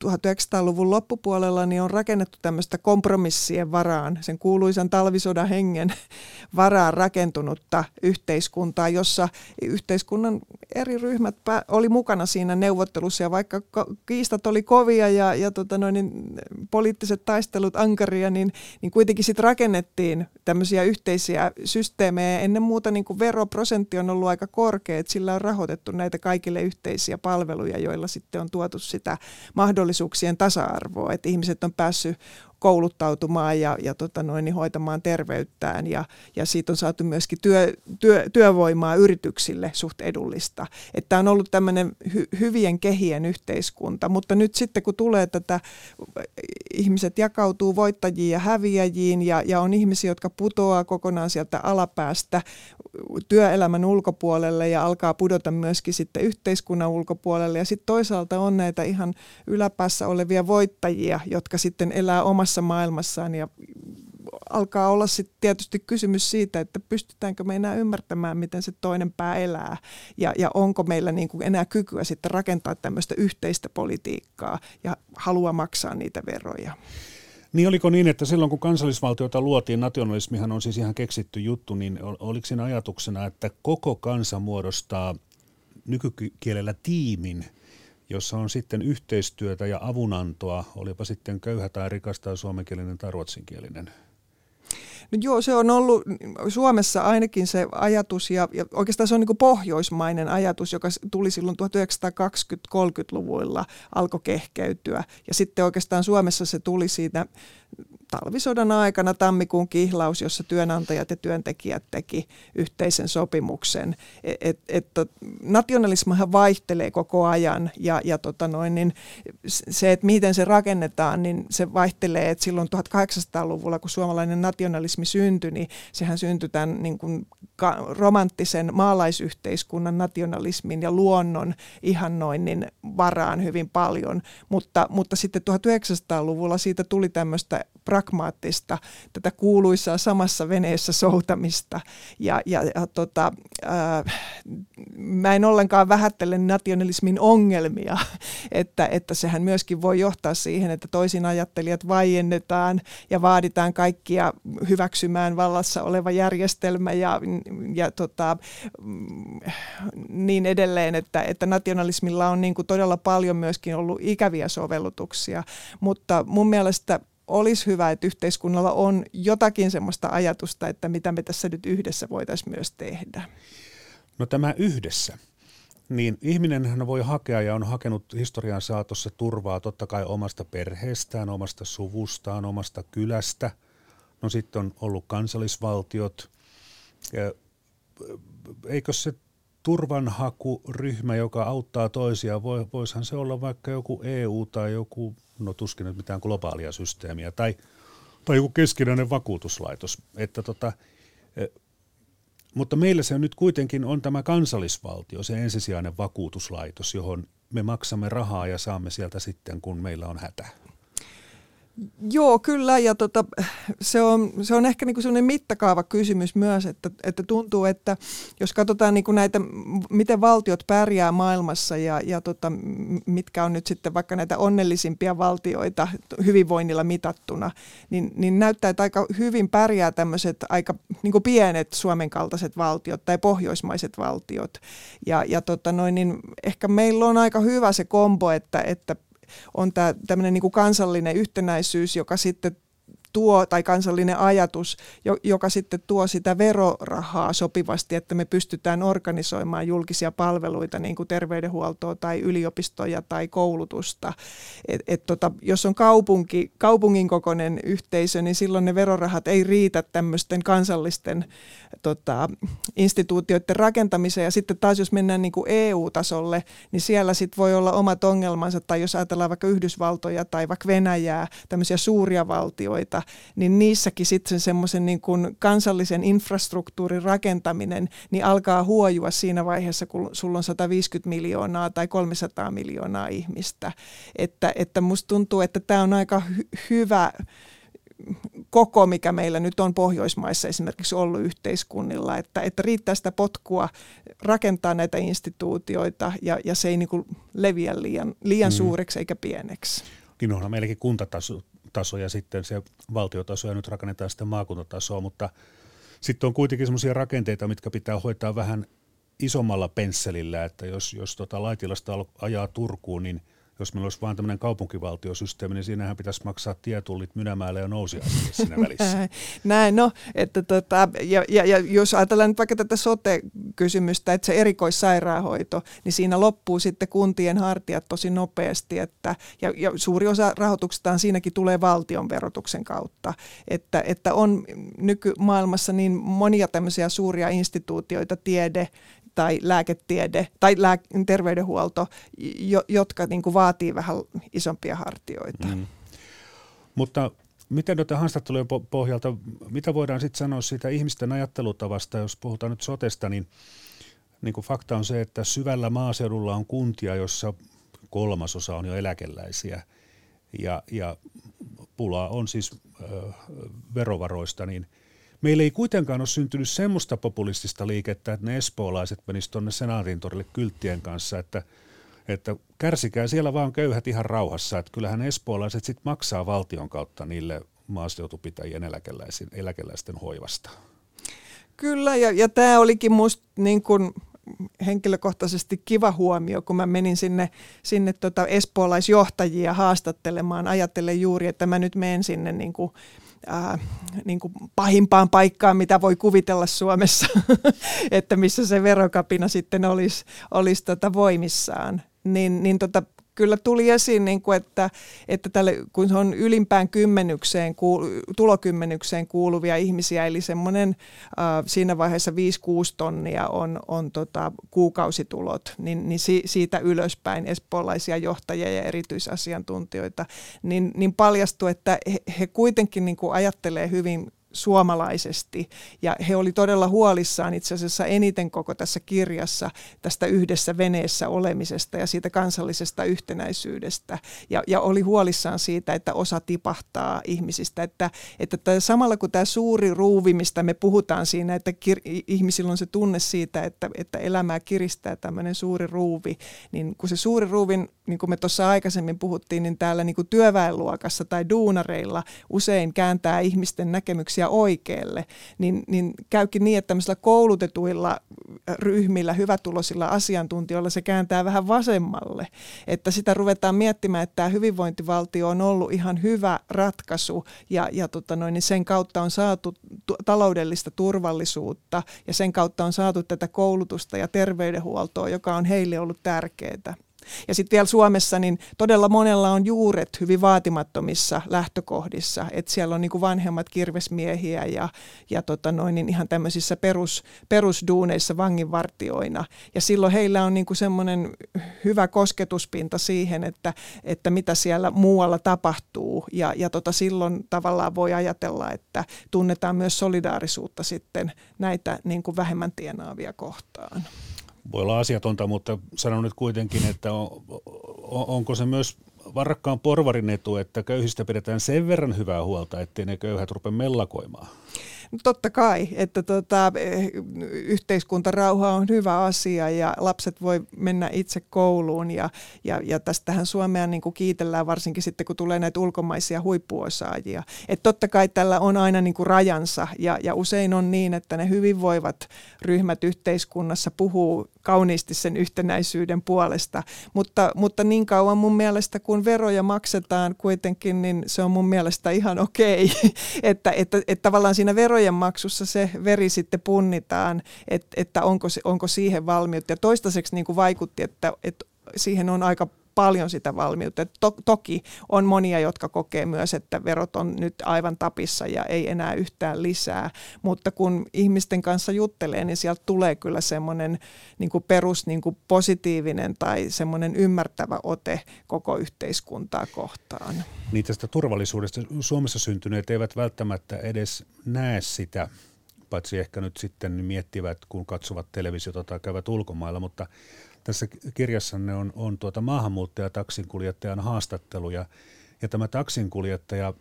S3: 1900-luvun loppupuolella niin on rakennettu tämmöistä kompromissien varaan, sen kuuluisan talvisodan hengen varaan rakentunutta yhteiskuntaa, jossa yhteiskunnan eri ryhmät oli mukana siinä neuvottelussa ja vaikka kiistat oli kovia ja, ja tota noin, niin poliittiset taistelut ankaria, niin, niin kuitenkin sitten rakennettiin tämmöisiä yhteisiä systeemejä. Ennen muuta niin kuin veroprosentti on ollut aika korkea, että sillä on rahoitettu näitä kaikille yhteisiä palveluja, joilla sitten on tuotu sitä mahdollisuuksien tasa-arvoa, että ihmiset on päässyt kouluttautumaan ja, ja tota noin, niin hoitamaan terveyttään. Ja, ja siitä on saatu myöskin työ, työ, työvoimaa yrityksille suht edullista. Että on ollut tämmöinen hy, hyvien kehien yhteiskunta, mutta nyt sitten kun tulee tätä, ihmiset jakautuu voittajiin ja häviäjiin ja, ja on ihmisiä, jotka putoaa kokonaan sieltä alapäästä työelämän ulkopuolelle ja alkaa pudota myöskin sitten yhteiskunnan ulkopuolelle. Ja sitten toisaalta on näitä ihan yläpäässä olevia voittajia, jotka sitten elää omassa omassa maailmassaan ja alkaa olla sitten tietysti kysymys siitä, että pystytäänkö me enää ymmärtämään, miten se toinen pää elää ja, ja onko meillä niin kuin enää kykyä sitten rakentaa tämmöistä yhteistä politiikkaa ja halua maksaa niitä veroja.
S2: Niin oliko niin, että silloin kun kansallisvaltiota luotiin, nationalismihan on siis ihan keksitty juttu, niin oliko siinä ajatuksena, että koko kansa muodostaa nykykielellä tiimin – jossa on sitten yhteistyötä ja avunantoa, olipa sitten köyhä tai rikas tai suomenkielinen tai ruotsinkielinen.
S3: No joo, se on ollut Suomessa ainakin se ajatus ja, ja oikeastaan se on niin pohjoismainen ajatus, joka tuli silloin 1920-30-luvuilla, alkoi kehkeytyä. Ja sitten oikeastaan Suomessa se tuli siitä talvisodan aikana tammikuun kihlaus, jossa työnantajat ja työntekijät teki yhteisen sopimuksen. Et, et, et, nationalismihan vaihtelee koko ajan ja, ja tota noin, niin se, että miten se rakennetaan, niin se vaihtelee. Et silloin 1800-luvulla, kun suomalainen nationalismi syntyi, niin sehän syntyi tämän niin kuin romanttisen maalaisyhteiskunnan nationalismin ja luonnon ihannoinnin varaan hyvin paljon. Mutta, mutta sitten 1900-luvulla siitä tuli tämmöistä pragmaattista, tätä kuuluisaa samassa veneessä soutamista. Ja, ja, ja tota, ää, mä en ollenkaan vähättele nationalismin ongelmia, että, että sehän myöskin voi johtaa siihen, että toisin ajattelijat vaiennetaan ja vaaditaan kaikkia hyväksymään vallassa oleva järjestelmä ja, ja tota, niin edelleen, että, että nationalismilla on niin kuin todella paljon myöskin ollut ikäviä sovellutuksia, mutta mun mielestä olisi hyvä, että yhteiskunnalla on jotakin semmoista ajatusta, että mitä me tässä nyt yhdessä voitaisiin myös tehdä.
S2: No tämä yhdessä. Niin ihminen voi hakea ja on hakenut historian saatossa turvaa totta kai omasta perheestään, omasta suvustaan, omasta kylästä. No sitten on ollut kansallisvaltiot. Eikö se turvanhakuryhmä, joka auttaa toisia, voisihan se olla vaikka joku EU tai joku no tuskin nyt mitään globaalia systeemiä, tai, Tai joku keskinäinen vakuutuslaitos. Että tota, e, mutta meillä se nyt kuitenkin on tämä kansallisvaltio, se ensisijainen vakuutuslaitos, johon me maksamme rahaa ja saamme sieltä sitten, kun meillä on hätä.
S3: Joo, kyllä. Ja tota, se, on, se on ehkä niinku sellainen mittakaava kysymys myös, että, että tuntuu, että jos katsotaan niinku näitä, miten valtiot pärjää maailmassa ja, ja tota, mitkä on nyt sitten vaikka näitä onnellisimpia valtioita hyvinvoinnilla mitattuna, niin, niin näyttää, että aika hyvin pärjää tämmöiset aika niinku pienet Suomen kaltaiset valtiot tai pohjoismaiset valtiot. Ja, ja tota noin, niin ehkä meillä on aika hyvä se kombo, että, että on tämä tämmöinen niin kansallinen yhtenäisyys, joka sitten tuo, tai kansallinen ajatus, joka sitten tuo sitä verorahaa sopivasti, että me pystytään organisoimaan julkisia palveluita, niin kuin terveydenhuoltoa tai yliopistoja tai koulutusta. Et, et tota, jos on kaupunki, kaupungin kokoinen yhteisö, niin silloin ne verorahat ei riitä tämmöisten kansallisten tota, instituutioiden rakentamiseen. Ja sitten taas jos mennään niin kuin EU-tasolle, niin siellä sitten voi olla omat ongelmansa, tai jos ajatellaan vaikka Yhdysvaltoja tai vaikka Venäjää, tämmöisiä suuria valtioita, niin niissäkin sitten semmoisen niin kuin kansallisen infrastruktuurin rakentaminen niin alkaa huojua siinä vaiheessa, kun sulla on 150 miljoonaa tai 300 miljoonaa ihmistä. Että, että musta tuntuu, että tämä on aika hy- hyvä koko, mikä meillä nyt on Pohjoismaissa esimerkiksi ollut yhteiskunnilla, että, että riittää sitä potkua rakentaa näitä instituutioita ja, ja se ei niin leviä liian, liian mm. suureksi eikä pieneksi.
S2: Niin onhan meilläkin kuntataso taso ja sitten se valtiotaso ja nyt rakennetaan sitten maakuntatasoa, mutta sitten on kuitenkin sellaisia rakenteita, mitkä pitää hoitaa vähän isommalla pensselillä, että jos, jos tota Laitilasta ajaa Turkuun, niin – jos meillä olisi vain tämmöinen kaupunkivaltiosysteemi, niin siinähän pitäisi maksaa tietullit Mynämäälle ja Nousiaiselle siinä välissä.
S3: Näin, no, että tota, ja, ja, ja jos ajatellaan nyt vaikka tätä sote-kysymystä, että se erikoissairaanhoito, niin siinä loppuu sitten kuntien hartiat tosi nopeasti, että, ja, ja suuri osa rahoituksestaan siinäkin tulee valtion verotuksen kautta, että, että on nykymaailmassa niin monia tämmöisiä suuria instituutioita, tiede, tai lääketiede tai lää- terveydenhuolto, jo, jotka niin kuin vaatii vähän isompia hartioita. Mm.
S2: Mutta miten noita haastattelujen pohjalta, mitä voidaan sitten sanoa siitä ihmisten ajattelutavasta, jos puhutaan nyt sotesta, niin, niin kuin fakta on se, että syvällä maaseudulla on kuntia, jossa kolmasosa on jo eläkeläisiä ja, ja pulaa on siis ö, verovaroista, niin – meillä ei kuitenkaan ole syntynyt semmoista populistista liikettä, että ne espoolaiset menisivät tuonne senaatintorille kylttien kanssa, että, että kärsikää siellä vaan köyhät ihan rauhassa, että kyllähän espoolaiset sitten maksaa valtion kautta niille maasteutupitäjien eläkeläisten, eläkeläisten hoivasta.
S3: Kyllä, ja, ja tämä olikin minusta niin kuin henkilökohtaisesti kiva huomio, kun mä menin sinne, sinne tota espoolaisjohtajia haastattelemaan. Ajattelen juuri, että mä nyt menen sinne niin kuin ää, niin kuin pahimpaan paikkaan, mitä voi kuvitella Suomessa, että missä se verokapina sitten olisi, olisi tota voimissaan. Niin, niin tota, kyllä tuli esiin, niin kuin, että, että tälle, kun se on ylimpään kymmenykseen, tulokymmenykseen kuuluvia ihmisiä, eli semmoinen äh, siinä vaiheessa 5-6 tonnia on, on tota, kuukausitulot, niin, niin si, siitä ylöspäin espoolaisia johtajia ja erityisasiantuntijoita, niin, niin paljastui, että he, he kuitenkin niin kuin ajattelee hyvin suomalaisesti. Ja he oli todella huolissaan itse asiassa eniten koko tässä kirjassa tästä yhdessä veneessä olemisesta ja siitä kansallisesta yhtenäisyydestä. Ja, ja oli huolissaan siitä, että osa tipahtaa ihmisistä. Että, että samalla kun tämä suuri ruuvi, mistä me puhutaan siinä, että kir, ihmisillä on se tunne siitä, että, että elämää kiristää tämmöinen suuri ruuvi, niin kun se suuri ruuvin, niin kuin me tuossa aikaisemmin puhuttiin, niin täällä niin kuin työväenluokassa tai duunareilla usein kääntää ihmisten näkemyksiä oikealle, niin, niin käykin niin, että tämmöisillä koulutetuilla ryhmillä, hyvätulosilla asiantuntijoilla se kääntää vähän vasemmalle. Että sitä ruvetaan miettimään, että tämä hyvinvointivaltio on ollut ihan hyvä ratkaisu ja, ja tota noin, niin sen kautta on saatu taloudellista turvallisuutta ja sen kautta on saatu tätä koulutusta ja terveydenhuoltoa, joka on heille ollut tärkeää. Ja sitten vielä Suomessa, niin todella monella on juuret hyvin vaatimattomissa lähtökohdissa, että siellä on niin kuin vanhemmat kirvesmiehiä ja, ja tota noin, niin ihan tämmöisissä perus, perusduuneissa vanginvartioina. Ja silloin heillä on niin kuin semmoinen hyvä kosketuspinta siihen, että, että mitä siellä muualla tapahtuu. Ja, ja tota silloin tavallaan voi ajatella, että tunnetaan myös solidaarisuutta sitten näitä niin kuin vähemmän tienaavia kohtaan
S2: voi olla asiatonta, mutta sanon nyt kuitenkin, että on, on, onko se myös varakkaan porvarin etu, että köyhistä pidetään sen verran hyvää huolta, ettei ne köyhät rupea mellakoimaan?
S3: Totta kai, että tota, yhteiskuntarauha on hyvä asia ja lapset voi mennä itse kouluun ja, ja, ja tästähän Suomea niin kuin kiitellään varsinkin sitten, kun tulee näitä ulkomaisia huippuosaajia. Että totta kai tällä on aina niin kuin rajansa ja, ja usein on niin, että ne hyvinvoivat ryhmät yhteiskunnassa puhuu kauniisti sen yhtenäisyyden puolesta, mutta, mutta niin kauan mun mielestä, kun veroja maksetaan kuitenkin, niin se on mun mielestä ihan okei, että, että, että tavallaan siinä verojen maksussa se veri sitten punnitaan, että, että onko, onko siihen valmiutta. Ja toistaiseksi niin kuin vaikutti, että, että siihen on aika paljon sitä valmiutta. To, toki on monia, jotka kokee myös, että verot on nyt aivan tapissa ja ei enää yhtään lisää, mutta kun ihmisten kanssa juttelee, niin sieltä tulee kyllä semmoinen niin kuin perus niin kuin positiivinen tai semmoinen ymmärtävä ote koko yhteiskuntaa kohtaan.
S2: Niin tästä turvallisuudesta Suomessa syntyneet eivät välttämättä edes näe sitä paitsi ehkä nyt sitten miettivät, kun katsovat televisiota tai käyvät ulkomailla, mutta tässä kirjassanne on, on tuota maahanmuuttaja taksinkuljettajan haastattelu ja, tämä taksinkuljettaja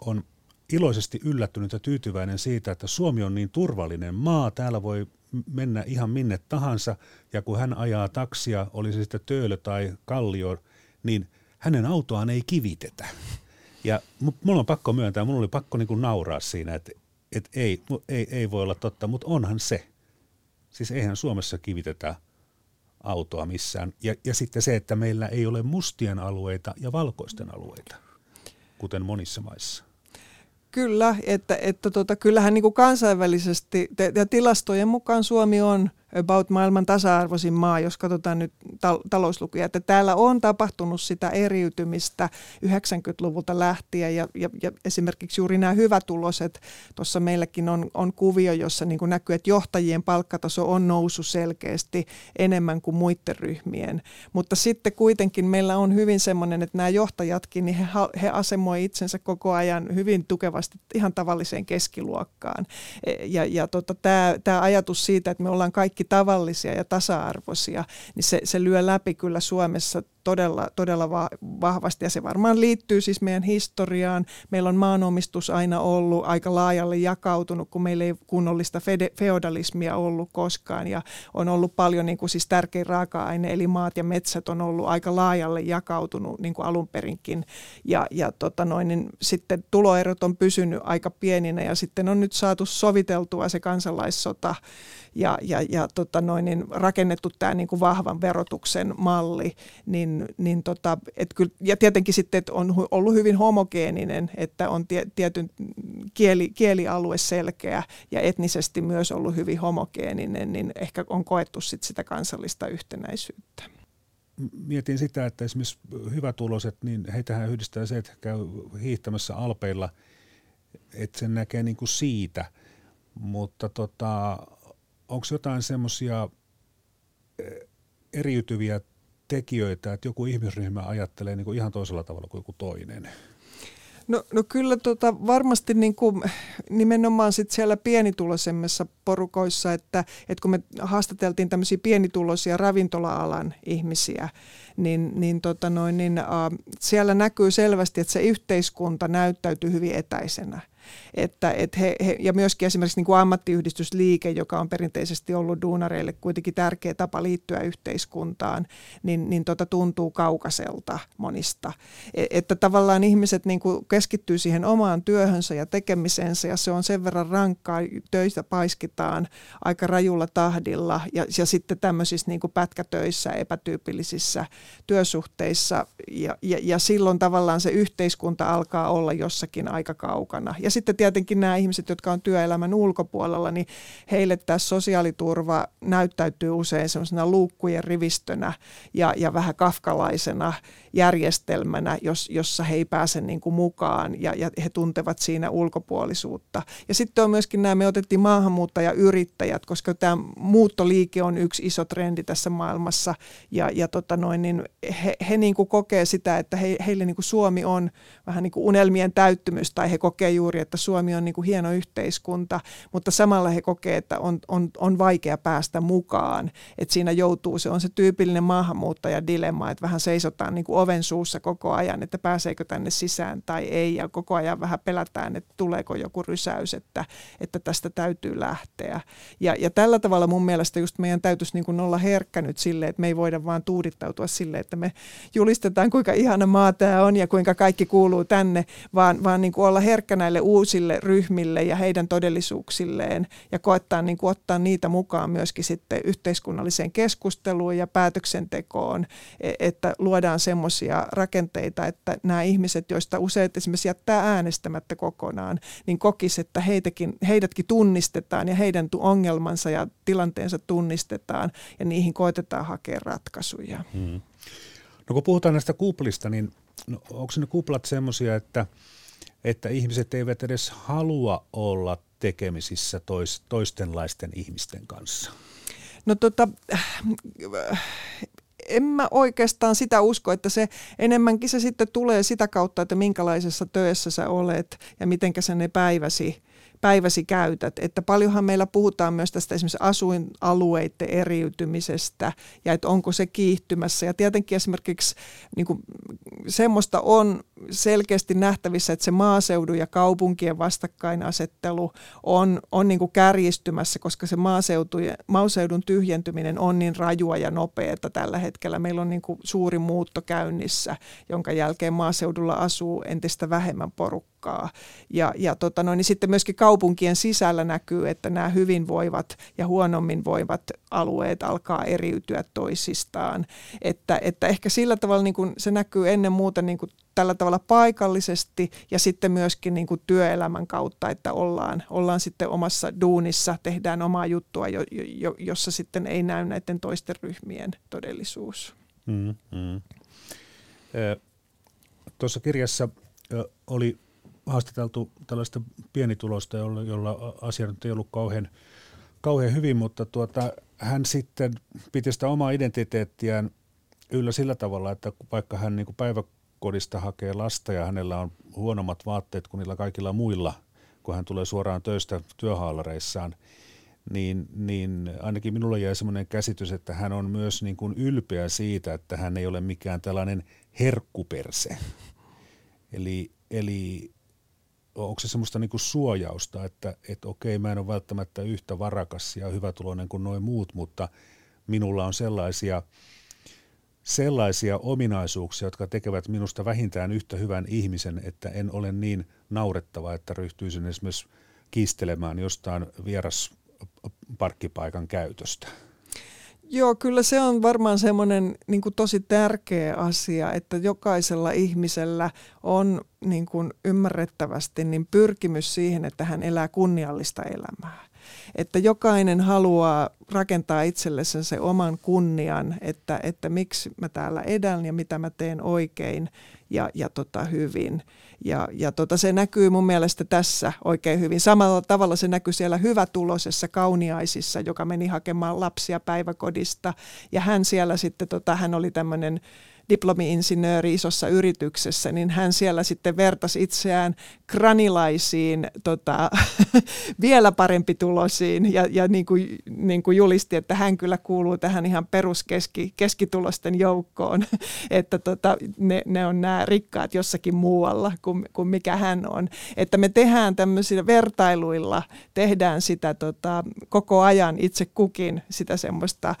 S2: on iloisesti yllättynyt ja tyytyväinen siitä, että Suomi on niin turvallinen maa. Täällä voi mennä ihan minne tahansa ja kun hän ajaa taksia, oli se sitten töölö tai kallio, niin hänen autoaan ei kivitetä. Ja mulla on pakko myöntää, mulla oli pakko niin kuin nauraa siinä, että, että ei, ei, ei voi olla totta, mutta onhan se. Siis eihän Suomessa kivitetä autoa missään. Ja, ja sitten se, että meillä ei ole mustien alueita ja valkoisten alueita, kuten monissa maissa.
S3: Kyllä, että, että tota, kyllähän niin kuin kansainvälisesti ja tilastojen mukaan Suomi on – about maailman tasa-arvoisin maa, jos katsotaan nyt tal- talouslukuja. Että täällä on tapahtunut sitä eriytymistä 90-luvulta lähtien ja, ja, ja esimerkiksi juuri nämä hyvätuloset, tuossa meilläkin on, on kuvio, jossa niin näkyy, että johtajien palkkataso on noussut selkeästi enemmän kuin muiden ryhmien. Mutta sitten kuitenkin meillä on hyvin semmoinen, että nämä johtajatkin, niin he, he asemoi itsensä koko ajan hyvin tukevasti ihan tavalliseen keskiluokkaan. E, ja, ja tota, tämä, tämä ajatus siitä, että me ollaan kaikki kaikki tavallisia ja tasa-arvoisia, niin se, se lyö läpi kyllä Suomessa todella, todella va- vahvasti ja se varmaan liittyy siis meidän historiaan. Meillä on maanomistus aina ollut aika laajalle jakautunut, kun meillä ei kunnollista fede- feodalismia ollut koskaan ja on ollut paljon niin kuin siis tärkein raaka-aine eli maat ja metsät on ollut aika laajalle jakautunut niin kuin alun perinkin ja, ja tota noin, niin sitten tuloerot on pysynyt aika pieninä ja sitten on nyt saatu soviteltua se kansalaissota ja, ja, ja tota noin, niin rakennettu tämä niin kuin vahvan verotuksen malli, niin, niin tota, et kyllä, ja tietenkin sitten että on ollut hyvin homogeeninen, että on tie, tietyn kieli, kielialue selkeä ja etnisesti myös ollut hyvin homogeeninen, niin ehkä on koettu sit sitä kansallista yhtenäisyyttä.
S2: Mietin sitä, että esimerkiksi hyvätuloiset, niin heitähän yhdistää se, että käy hiihtämässä alpeilla, että sen näkee niin kuin siitä, mutta tota, onko jotain semmoisia eh, eriytyviä tekijöitä, että joku ihmisryhmä ajattelee niin kuin ihan toisella tavalla kuin joku toinen?
S3: No, no kyllä tota, varmasti niin kuin, nimenomaan sit siellä pienituloisemmissa porukoissa, että, että kun me haastateltiin tämmöisiä pienituloisia ravintola-alan ihmisiä, niin, niin, tota noin, niin äh, siellä näkyy selvästi, että se yhteiskunta näyttäytyy hyvin etäisenä. Että, et he, he, ja myöskin esimerkiksi niin kuin ammattiyhdistysliike, joka on perinteisesti ollut duunareille kuitenkin tärkeä tapa liittyä yhteiskuntaan, niin, niin tota tuntuu kaukaiselta monista. Et, että tavallaan ihmiset niin kuin keskittyy siihen omaan työhönsä ja tekemisensä ja se on sen verran rankkaa, töistä paiskitaan aika rajulla tahdilla ja, ja sitten tämmöisissä niin kuin pätkätöissä, epätyypillisissä työsuhteissa ja, ja, ja silloin tavallaan se yhteiskunta alkaa olla jossakin aika kaukana. Ja sitten tietenkin nämä ihmiset, jotka on työelämän ulkopuolella, niin heille tämä sosiaaliturva näyttäytyy usein sellaisena luukkujen rivistönä ja, ja vähän kafkalaisena järjestelmänä, jos, jossa he ei pääse niin kuin mukaan ja, ja he tuntevat siinä ulkopuolisuutta. Ja sitten on myöskin nämä, me otettiin maahanmuuttajayrittäjät, koska tämä muuttoliike on yksi iso trendi tässä maailmassa ja, ja tota noin, niin he, he niin kuin kokee sitä, että he, heille niin kuin Suomi on vähän niin kuin unelmien täyttymys tai he kokee juuri, että Suomi on niin kuin hieno yhteiskunta, mutta samalla he kokee, että on, on, on vaikea päästä mukaan, että siinä joutuu, se on se tyypillinen maahanmuuttajadilemma, että vähän seisotaan niin kuin oven suussa koko ajan, että pääseekö tänne sisään tai ei ja koko ajan vähän pelätään, että tuleeko joku rysäys, että, että tästä täytyy lähteä. Ja, ja tällä tavalla mun mielestä just meidän täytyisi niin kuin olla herkkä nyt sille, että me ei voida vaan tuudittautua sille, että me julistetaan kuinka ihana maa tämä on ja kuinka kaikki kuuluu tänne, vaan, vaan niin kuin olla herkkä näille ryhmille ja heidän todellisuuksilleen ja koettaa niin kuin ottaa niitä mukaan myöskin sitten yhteiskunnalliseen keskusteluun ja päätöksentekoon, e, että luodaan semmoisia rakenteita, että nämä ihmiset, joista useat esimerkiksi jättää äänestämättä kokonaan, niin kokis, että heitäkin, heidätkin tunnistetaan ja heidän ongelmansa ja tilanteensa tunnistetaan ja niihin koetetaan hakea ratkaisuja. Hmm.
S2: No kun puhutaan näistä kuplista, niin no, onko ne kuplat semmoisia, että, että ihmiset eivät edes halua olla tekemisissä tois, toistenlaisten ihmisten kanssa?
S3: No tota, en mä oikeastaan sitä usko, että se enemmänkin se sitten tulee sitä kautta, että minkälaisessa töissä sä olet ja mitenkä sä ne päiväsi päiväsi käytät. Että paljonhan meillä puhutaan myös tästä esimerkiksi asuinalueiden eriytymisestä ja että onko se kiihtymässä. Ja tietenkin esimerkiksi niin kuin, semmoista on selkeästi nähtävissä, että se maaseudun ja kaupunkien vastakkainasettelu on, on niin kuin kärjistymässä, koska se maaseudun tyhjentyminen on niin rajua ja nopeaa tällä hetkellä. Meillä on niin kuin suuri muutto käynnissä, jonka jälkeen maaseudulla asuu entistä vähemmän porukkaa. Ja, ja tota noin, niin sitten myöskin kaupunkien sisällä näkyy, että nämä hyvinvoivat ja huonommin voivat alueet alkaa eriytyä toisistaan. Että, että ehkä sillä tavalla niin kuin se näkyy ennen muuta niin kuin tällä tavalla paikallisesti ja sitten myöskin niin kuin työelämän kautta, että ollaan, ollaan sitten omassa duunissa, tehdään omaa juttua, jo, jo, jossa sitten ei näy näiden toisten ryhmien todellisuus. Mm, mm.
S2: Tuossa kirjassa oli haastateltu tällaista pienitulosta, jolla, jolla asia nyt ei ollut kauhean, kauhean hyvin, mutta tuota, hän sitten piti sitä omaa identiteettiään yllä sillä tavalla, että vaikka hän niin päiväkodista hakee lasta ja hänellä on huonommat vaatteet kuin niillä kaikilla muilla, kun hän tulee suoraan töistä työhaalareissaan, niin, niin ainakin minulle jäi sellainen käsitys, että hän on myös niin kuin ylpeä siitä, että hän ei ole mikään tällainen herkkuperse. Eli, eli onko se semmoista niin kuin suojausta, että, että okei, mä en ole välttämättä yhtä varakas ja hyvätuloinen kuin noin muut, mutta minulla on sellaisia, sellaisia ominaisuuksia, jotka tekevät minusta vähintään yhtä hyvän ihmisen, että en ole niin naurettava, että ryhtyisin esimerkiksi kiistelemään jostain vieras parkkipaikan käytöstä.
S3: Joo, kyllä se on varmaan semmoinen niin tosi tärkeä asia, että jokaisella ihmisellä on niin kuin ymmärrettävästi niin pyrkimys siihen, että hän elää kunniallista elämää. Että jokainen haluaa rakentaa itsellensä se oman kunnian, että, että miksi mä täällä edän ja mitä mä teen oikein ja, ja tota hyvin. Ja, ja tota, se näkyy mun mielestä tässä oikein hyvin. Samalla tavalla se näkyy siellä hyvätulosessa kauniaisissa, joka meni hakemaan lapsia päiväkodista. Ja hän siellä sitten, tota, hän oli tämmöinen diplomi-insinööri isossa yrityksessä, niin hän siellä sitten vertasi itseään kranilaisiin tota, vielä parempi tulosiin ja, ja niin, kuin, niin kuin julisti, että hän kyllä kuuluu tähän ihan peruskeski, keskitulosten joukkoon, että tota, ne, ne on nämä rikkaat jossakin muualla kuin, kuin mikä hän on. Että me tehdään tämmöisillä vertailuilla, tehdään sitä tota, koko ajan itse kukin sitä semmoista äh,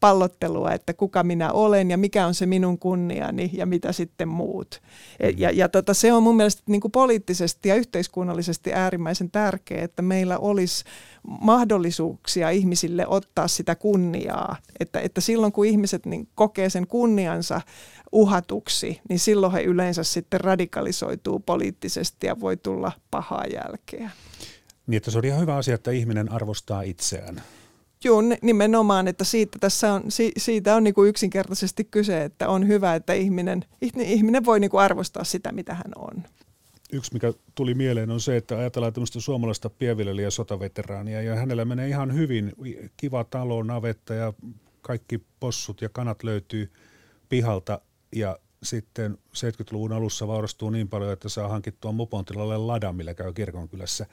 S3: pallottelua, että kuka minä olen ja mikä on se minun kunniani ja mitä sitten muut. E, ja, ja tota, se on mun mielestä niin kuin poliittisesti ja yhteiskunnallisesti äärimmäisen tärkeää, että meillä olisi mahdollisuuksia ihmisille ottaa sitä kunniaa. Että, että silloin kun ihmiset niin kokee sen kunniansa uhatuksi, niin silloin he yleensä sitten radikalisoituu poliittisesti ja voi tulla pahaa jälkeä.
S2: Niin, että se on ihan hyvä asia, että ihminen arvostaa itseään.
S3: Joo, nimenomaan, että siitä, tässä on, siitä on niin kuin yksinkertaisesti kyse, että on hyvä, että ihminen, ihminen voi niin kuin arvostaa sitä, mitä hän on.
S2: Yksi, mikä tuli mieleen, on se, että ajatellaan tämmöistä suomalaista pienviljelijä sotaveteraania, ja hänellä menee ihan hyvin, kiva talo, navetta ja kaikki possut ja kanat löytyy pihalta, ja sitten 70-luvun alussa vaurastuu niin paljon, että saa hankittua mopon tilalle ladan, millä käy kirkonkylässä.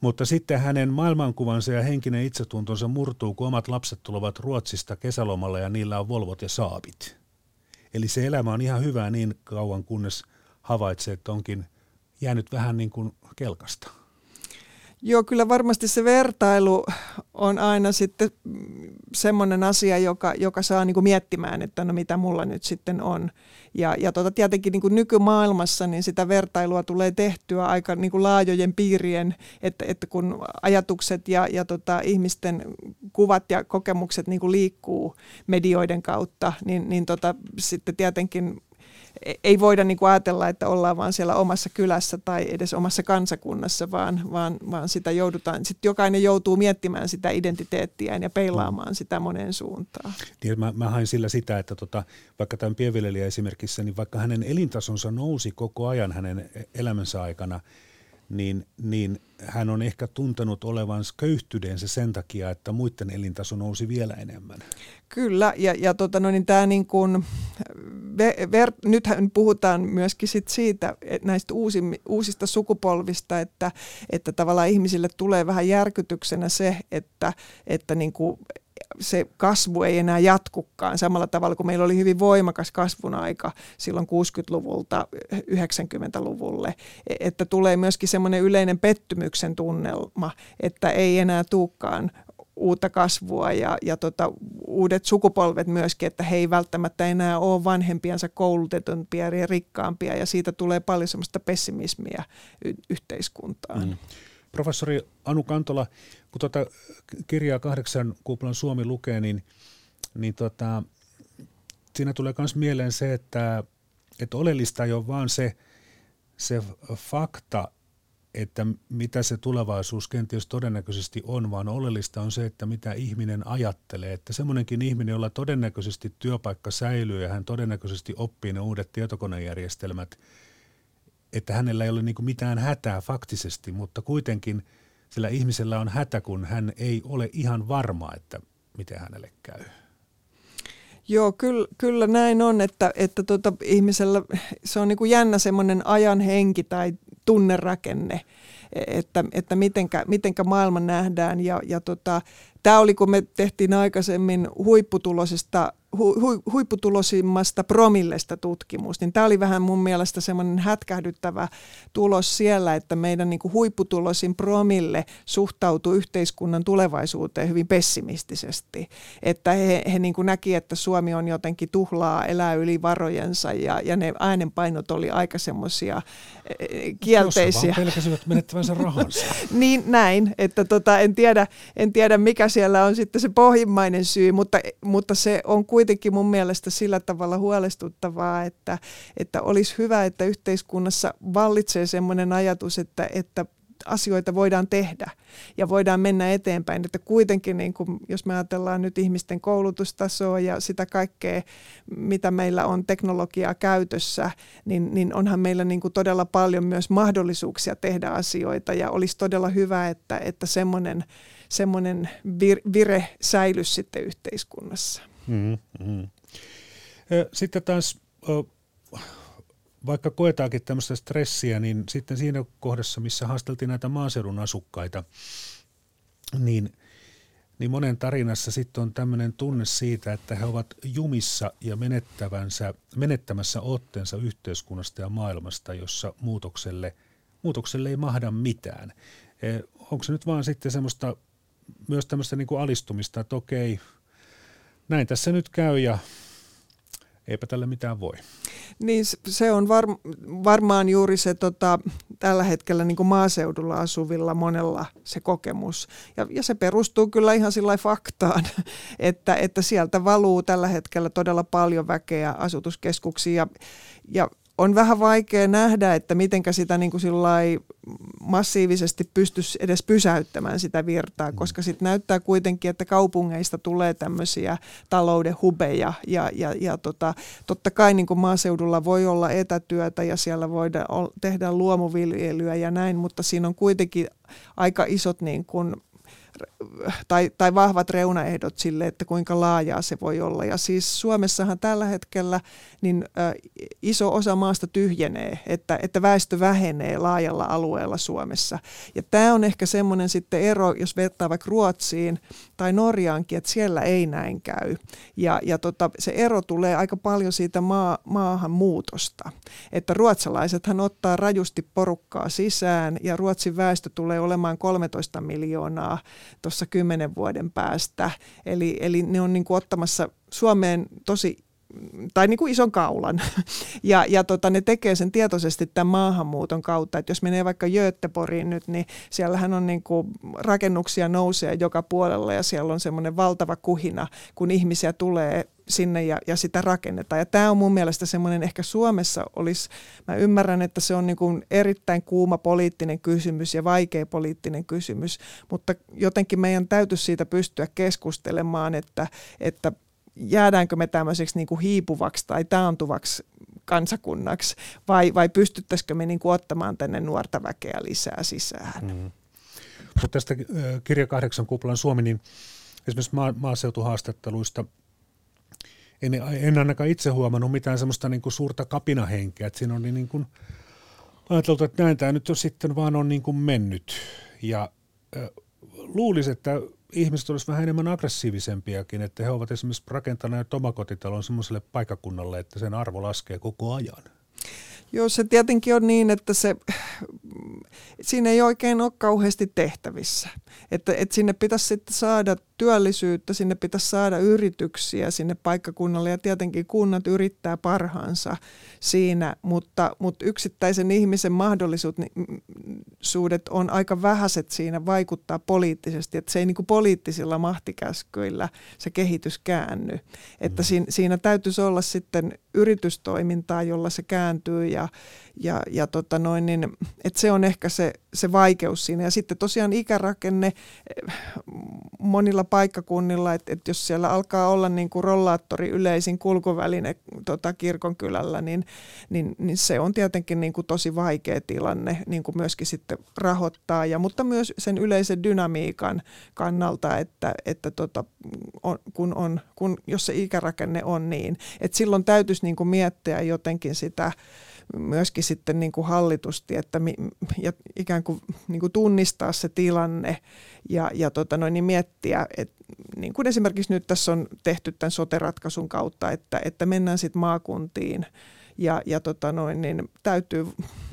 S2: Mutta sitten hänen maailmankuvansa ja henkinen itsetuntonsa murtuu, kun omat lapset tulevat Ruotsista kesälomalle ja niillä on Volvot ja Saabit. Eli se elämä on ihan hyvää niin kauan, kunnes havaitsee, että onkin jäänyt vähän niin kuin kelkasta.
S3: Joo, kyllä varmasti se vertailu on aina sitten semmoinen asia, joka, joka saa niin kuin miettimään, että no mitä mulla nyt sitten on. Ja, ja tota, tietenkin niin kuin nykymaailmassa niin sitä vertailua tulee tehtyä aika niin kuin laajojen piirien, että, että kun ajatukset ja, ja tota, ihmisten kuvat ja kokemukset niin kuin liikkuu medioiden kautta, niin, niin tota, sitten tietenkin ei voida niin kuin ajatella, että ollaan vaan siellä omassa kylässä tai edes omassa kansakunnassa, vaan, vaan, vaan sitä joudutaan, sitten jokainen joutuu miettimään sitä identiteettiään ja peilaamaan sitä moneen suuntaan.
S2: Niin, mä, mä hain sillä sitä, että tota, vaikka tämän pienviljelijä esimerkissä, niin vaikka hänen elintasonsa nousi koko ajan hänen elämänsä aikana – niin, niin hän on ehkä tuntenut olevansa köyhtydeensä sen takia, että muiden elintaso nousi vielä enemmän.
S3: Kyllä, ja, ja tota, no, niin tämä niin kuin, ver, nythän puhutaan myöskin sit siitä näistä uusi, uusista sukupolvista, että, että tavallaan ihmisille tulee vähän järkytyksenä se, että, että niin kuin, se kasvu ei enää jatkukaan samalla tavalla kuin meillä oli hyvin voimakas kasvun aika silloin 60-luvulta 90-luvulle, että tulee myöskin semmoinen yleinen pettymyksen tunnelma, että ei enää tuukkaan uutta kasvua ja, ja tota, uudet sukupolvet myöskin, että he ei välttämättä enää ole vanhempiansa koulutetumpia ja rikkaampia ja siitä tulee paljon semmoista pessimismiä y- yhteiskuntaan. Mm.
S2: Professori Anu Kantola, kun tuota kirjaa kahdeksan kuplan Suomi lukee, niin, niin tota, siinä tulee myös mieleen se, että, että oleellista ei ole vaan se, se fakta, että mitä se tulevaisuus kenties todennäköisesti on, vaan oleellista on se, että mitä ihminen ajattelee. Että semmoinenkin ihminen, jolla todennäköisesti työpaikka säilyy ja hän todennäköisesti oppii ne uudet tietokonejärjestelmät – että hänellä ei ole niin mitään hätää faktisesti, mutta kuitenkin sillä ihmisellä on hätä, kun hän ei ole ihan varma, että miten hänelle käy.
S3: Joo, kyllä, kyllä näin on, että, että tota, ihmisellä se on niin kuin jännä semmoinen ajan henki tai tunnerakenne, että, että mitenkä, mitenkä maailma nähdään. Ja, ja tota, tämä oli, kun me tehtiin aikaisemmin huipputulosista hu, hu, huipputulosimmasta promillesta tutkimus, niin tämä oli vähän mun mielestä semmoinen hätkähdyttävä tulos siellä, että meidän niin kuin huipputulosin promille suhtautuu yhteiskunnan tulevaisuuteen hyvin pessimistisesti. Että he, he niin kuin näki, että Suomi on jotenkin tuhlaa, elää yli varojensa ja, ja ne äänenpainot oli aika semmoisia e, kielteisiä.
S2: Jos pelkäsivät menettävänsä rahansa.
S3: niin näin, että tota, en, tiedä, en tiedä mikä siellä on sitten se pohjimmainen syy, mutta, mutta se on kuitenkin mun mielestä sillä tavalla huolestuttavaa, että, että olisi hyvä, että yhteiskunnassa vallitsee sellainen ajatus, että, että asioita voidaan tehdä ja voidaan mennä eteenpäin. Että kuitenkin, niin kuin, jos me ajatellaan nyt ihmisten koulutustasoa ja sitä kaikkea, mitä meillä on teknologiaa käytössä, niin, niin onhan meillä niin kuin todella paljon myös mahdollisuuksia tehdä asioita ja olisi todella hyvä, että, että semmoinen semmoinen vir, vire säilys sitten yhteiskunnassa. Mm-hmm.
S2: Sitten taas, vaikka koetaankin tämmöistä stressiä, niin sitten siinä kohdassa, missä haasteltiin näitä maaseudun asukkaita, niin, niin monen tarinassa sitten on tämmöinen tunne siitä, että he ovat jumissa ja menettävänsä, menettämässä otteensa yhteiskunnasta ja maailmasta, jossa muutokselle, muutokselle ei mahda mitään. Onko se nyt vaan sitten semmoista myös tämmöistä niin kuin alistumista, että okei, näin tässä nyt käy ja eipä tälle mitään voi.
S3: Niin se on var, varmaan juuri se tota, tällä hetkellä niin kuin maaseudulla asuvilla monella se kokemus. Ja, ja se perustuu kyllä ihan sillä faktaan, että, että sieltä valuu tällä hetkellä todella paljon väkeä asutuskeskuksiin ja, ja on vähän vaikea nähdä, että mitenkä sitä niin kuin massiivisesti pystyisi edes pysäyttämään sitä virtaa, mm. koska sitten näyttää kuitenkin, että kaupungeista tulee tämmöisiä talouden hubeja ja, ja, ja tota, totta kai niin kuin maaseudulla voi olla etätyötä ja siellä voidaan tehdä luomuviljelyä ja näin, mutta siinä on kuitenkin aika isot niin kuin tai, tai vahvat reunaehdot sille, että kuinka laajaa se voi olla. Ja siis Suomessahan tällä hetkellä niin iso osa maasta tyhjenee, että, että väestö vähenee laajalla alueella Suomessa. Ja tämä on ehkä semmoinen sitten ero, jos vertaa vaikka Ruotsiin tai Norjaankin, että siellä ei näin käy. Ja, ja tota, se ero tulee aika paljon siitä maa, maahanmuutosta. Että ruotsalaisethan ottaa rajusti porukkaa sisään ja Ruotsin väestö tulee olemaan 13 miljoonaa tuossa kymmenen vuoden päästä. Eli, eli ne on niin kuin ottamassa Suomeen tosi tai niin kuin ison kaulan. Ja, ja tota, ne tekee sen tietoisesti tämän maahanmuuton kautta. Että jos menee vaikka Göteboriin nyt, niin siellähän on niin kuin rakennuksia nousee joka puolella ja siellä on semmoinen valtava kuhina, kun ihmisiä tulee sinne ja, ja sitä rakennetaan. Ja tämä on mun mielestä semmoinen, ehkä Suomessa olisi, mä ymmärrän, että se on niin kuin erittäin kuuma poliittinen kysymys ja vaikea poliittinen kysymys, mutta jotenkin meidän täytyisi siitä pystyä keskustelemaan, että, että jäädäänkö me tämmöiseksi niin kuin hiipuvaksi tai taantuvaksi kansakunnaksi vai, vai pystyttäisikö me niin kuin ottamaan tänne nuorta väkeä lisää sisään. Mm.
S2: Mutta tästä kirja kahdeksan kuplan Suomi, niin esimerkiksi maa, maaseutuhaastatteluista en, en ainakaan itse huomannut mitään semmoista niin kuin suurta kapinahenkeä, että siinä on niin kuin ajateltu, että näin tämä nyt on sitten vaan on niin kuin mennyt ja äh, luulisi, että ihmiset olisivat vähän enemmän aggressiivisempiakin, että he ovat esimerkiksi rakentaneet omakotitalon semmoiselle paikakunnalle, että sen arvo laskee koko ajan.
S3: Joo, se tietenkin on niin, että se, siinä ei oikein ole kauheasti tehtävissä. Että, että sinne pitäisi sitten saada työllisyyttä, sinne pitäisi saada yrityksiä sinne paikkakunnalle ja tietenkin kunnat yrittää parhaansa siinä, mutta, mutta yksittäisen ihmisen mahdollisuudet on aika vähäiset siinä vaikuttaa poliittisesti, että se ei niin kuin poliittisilla mahtikäskyillä se kehitys käänny. Että mm. siinä, siinä täytyisi olla sitten yritystoimintaa, jolla se kääntyy ja, ja, ja tota noin, niin, että se on ehkä se, se vaikeus siinä. Ja sitten tosiaan ikärakenne eh, monilla paikkakunnilla, että, että jos siellä alkaa olla niin kuin rollaattori yleisin kulkuväline tota, kirkonkylällä, niin, niin, niin se on tietenkin niin kuin tosi vaikea tilanne niin kuin myöskin sitten rahoittaa, ja, mutta myös sen yleisen dynamiikan kannalta, että, että tota, on, kun on, kun, jos se ikärakenne on niin, että silloin täytyisi niin kuin miettiä jotenkin sitä myöskin sitten niin kuin hallitusti, että mi, ja ikään kuin, niin kuin tunnistaa se tilanne ja, ja tota noin, niin miettiä, että niin kuin esimerkiksi nyt tässä on tehty tämän sote-ratkaisun kautta, että, että mennään sitten maakuntiin ja, ja tota noin, niin täytyy,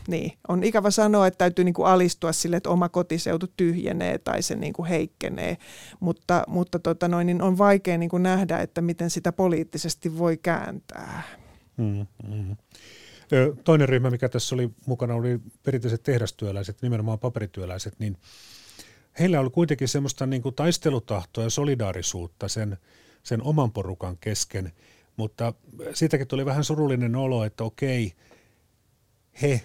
S3: niin, on ikävä sanoa, että täytyy niin kuin alistua sille, että oma kotiseutu tyhjenee tai se niin kuin heikkenee, mutta, mutta tota noin, niin on vaikea niin kuin nähdä, että miten sitä poliittisesti voi kääntää. Mm, mm.
S2: Toinen ryhmä, mikä tässä oli mukana, oli perinteiset tehdastyöläiset, nimenomaan paperityöläiset, niin heillä oli kuitenkin semmoista niin kuin taistelutahtoa ja solidaarisuutta sen, sen oman porukan kesken, mutta siitäkin tuli vähän surullinen olo, että okei, he,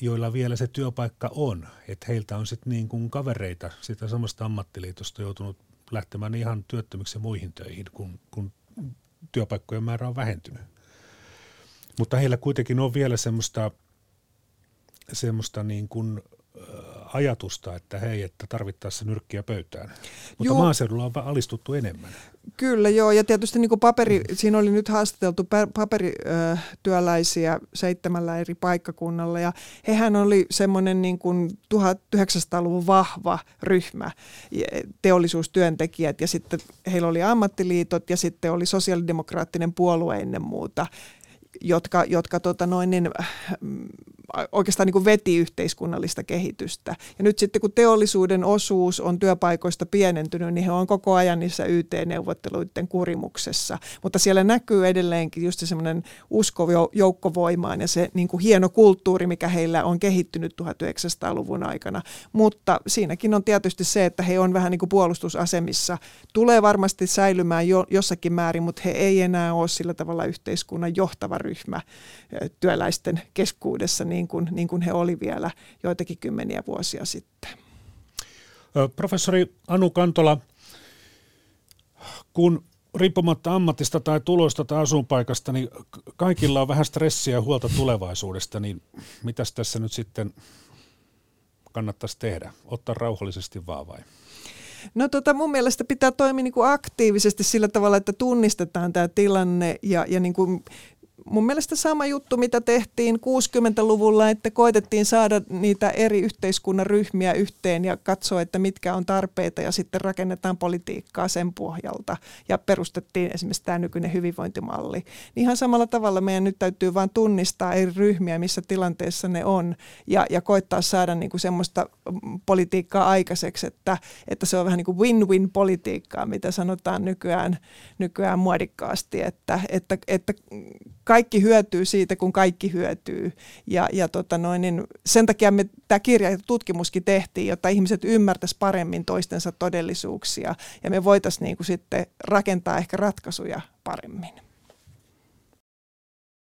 S2: joilla vielä se työpaikka on, että heiltä on sitten niin kuin kavereita sitä samasta ammattiliitosta joutunut lähtemään ihan työttömiksi muihin töihin, kun, kun työpaikkojen määrä on vähentynyt. Mutta heillä kuitenkin on vielä semmoista, semmoista niin kuin, ajatusta, että hei, että tarvittaessa nyrkkiä pöytään. Mutta joo. maaseudulla on alistuttu enemmän.
S3: Kyllä joo, ja tietysti niin kuin paperi, siinä oli nyt haastateltu paperityöläisiä seitsemällä eri paikkakunnalla, ja hehän oli semmoinen niin kuin 1900-luvun vahva ryhmä, teollisuustyöntekijät, ja sitten heillä oli ammattiliitot, ja sitten oli sosiaalidemokraattinen puolue ennen muuta, jotka, jotka tota noin, niin, oikeastaan niin kuin veti yhteiskunnallista kehitystä. Ja nyt sitten kun teollisuuden osuus on työpaikoista pienentynyt, niin he on koko ajan niissä YT-neuvotteluiden kurimuksessa. Mutta siellä näkyy edelleenkin just semmoinen usko joukkovoimaan ja se niin kuin hieno kulttuuri, mikä heillä on kehittynyt 1900-luvun aikana. Mutta siinäkin on tietysti se, että he on vähän niin kuin puolustusasemissa. Tulee varmasti säilymään jo, jossakin määrin, mutta he ei enää ole sillä tavalla yhteiskunnan johtava ryhmä työläisten keskuudessa niin kuin, niin kuin he oli vielä joitakin kymmeniä vuosia sitten.
S2: Professori Anu Kantola, kun riippumatta ammatista tai tuloista tai asuinpaikasta, niin kaikilla on vähän stressiä ja huolta tulevaisuudesta, niin mitäs tässä nyt sitten kannattaisi tehdä? Ottaa rauhallisesti vaan vai?
S3: No tota, mun mielestä pitää toimia niin kuin aktiivisesti sillä tavalla, että tunnistetaan tämä tilanne ja, ja niin kuin mun mielestä sama juttu, mitä tehtiin 60-luvulla, että koitettiin saada niitä eri yhteiskunnan ryhmiä yhteen ja katsoa, että mitkä on tarpeita ja sitten rakennetaan politiikkaa sen pohjalta ja perustettiin esimerkiksi tämä nykyinen hyvinvointimalli. Niin ihan samalla tavalla meidän nyt täytyy vain tunnistaa eri ryhmiä, missä tilanteessa ne on ja, ja koittaa saada niin kuin semmoista politiikkaa aikaiseksi, että, että se on vähän niin kuin win-win politiikkaa, mitä sanotaan nykyään, nykyään muodikkaasti, että, että, että kaikki hyötyy siitä, kun kaikki hyötyy. Ja, ja tota noin, niin sen takia me tämä kirja ja tutkimuskin tehtiin, jotta ihmiset ymmärtäisivät paremmin toistensa todellisuuksia ja me voitaisiin niin sitten rakentaa ehkä ratkaisuja paremmin.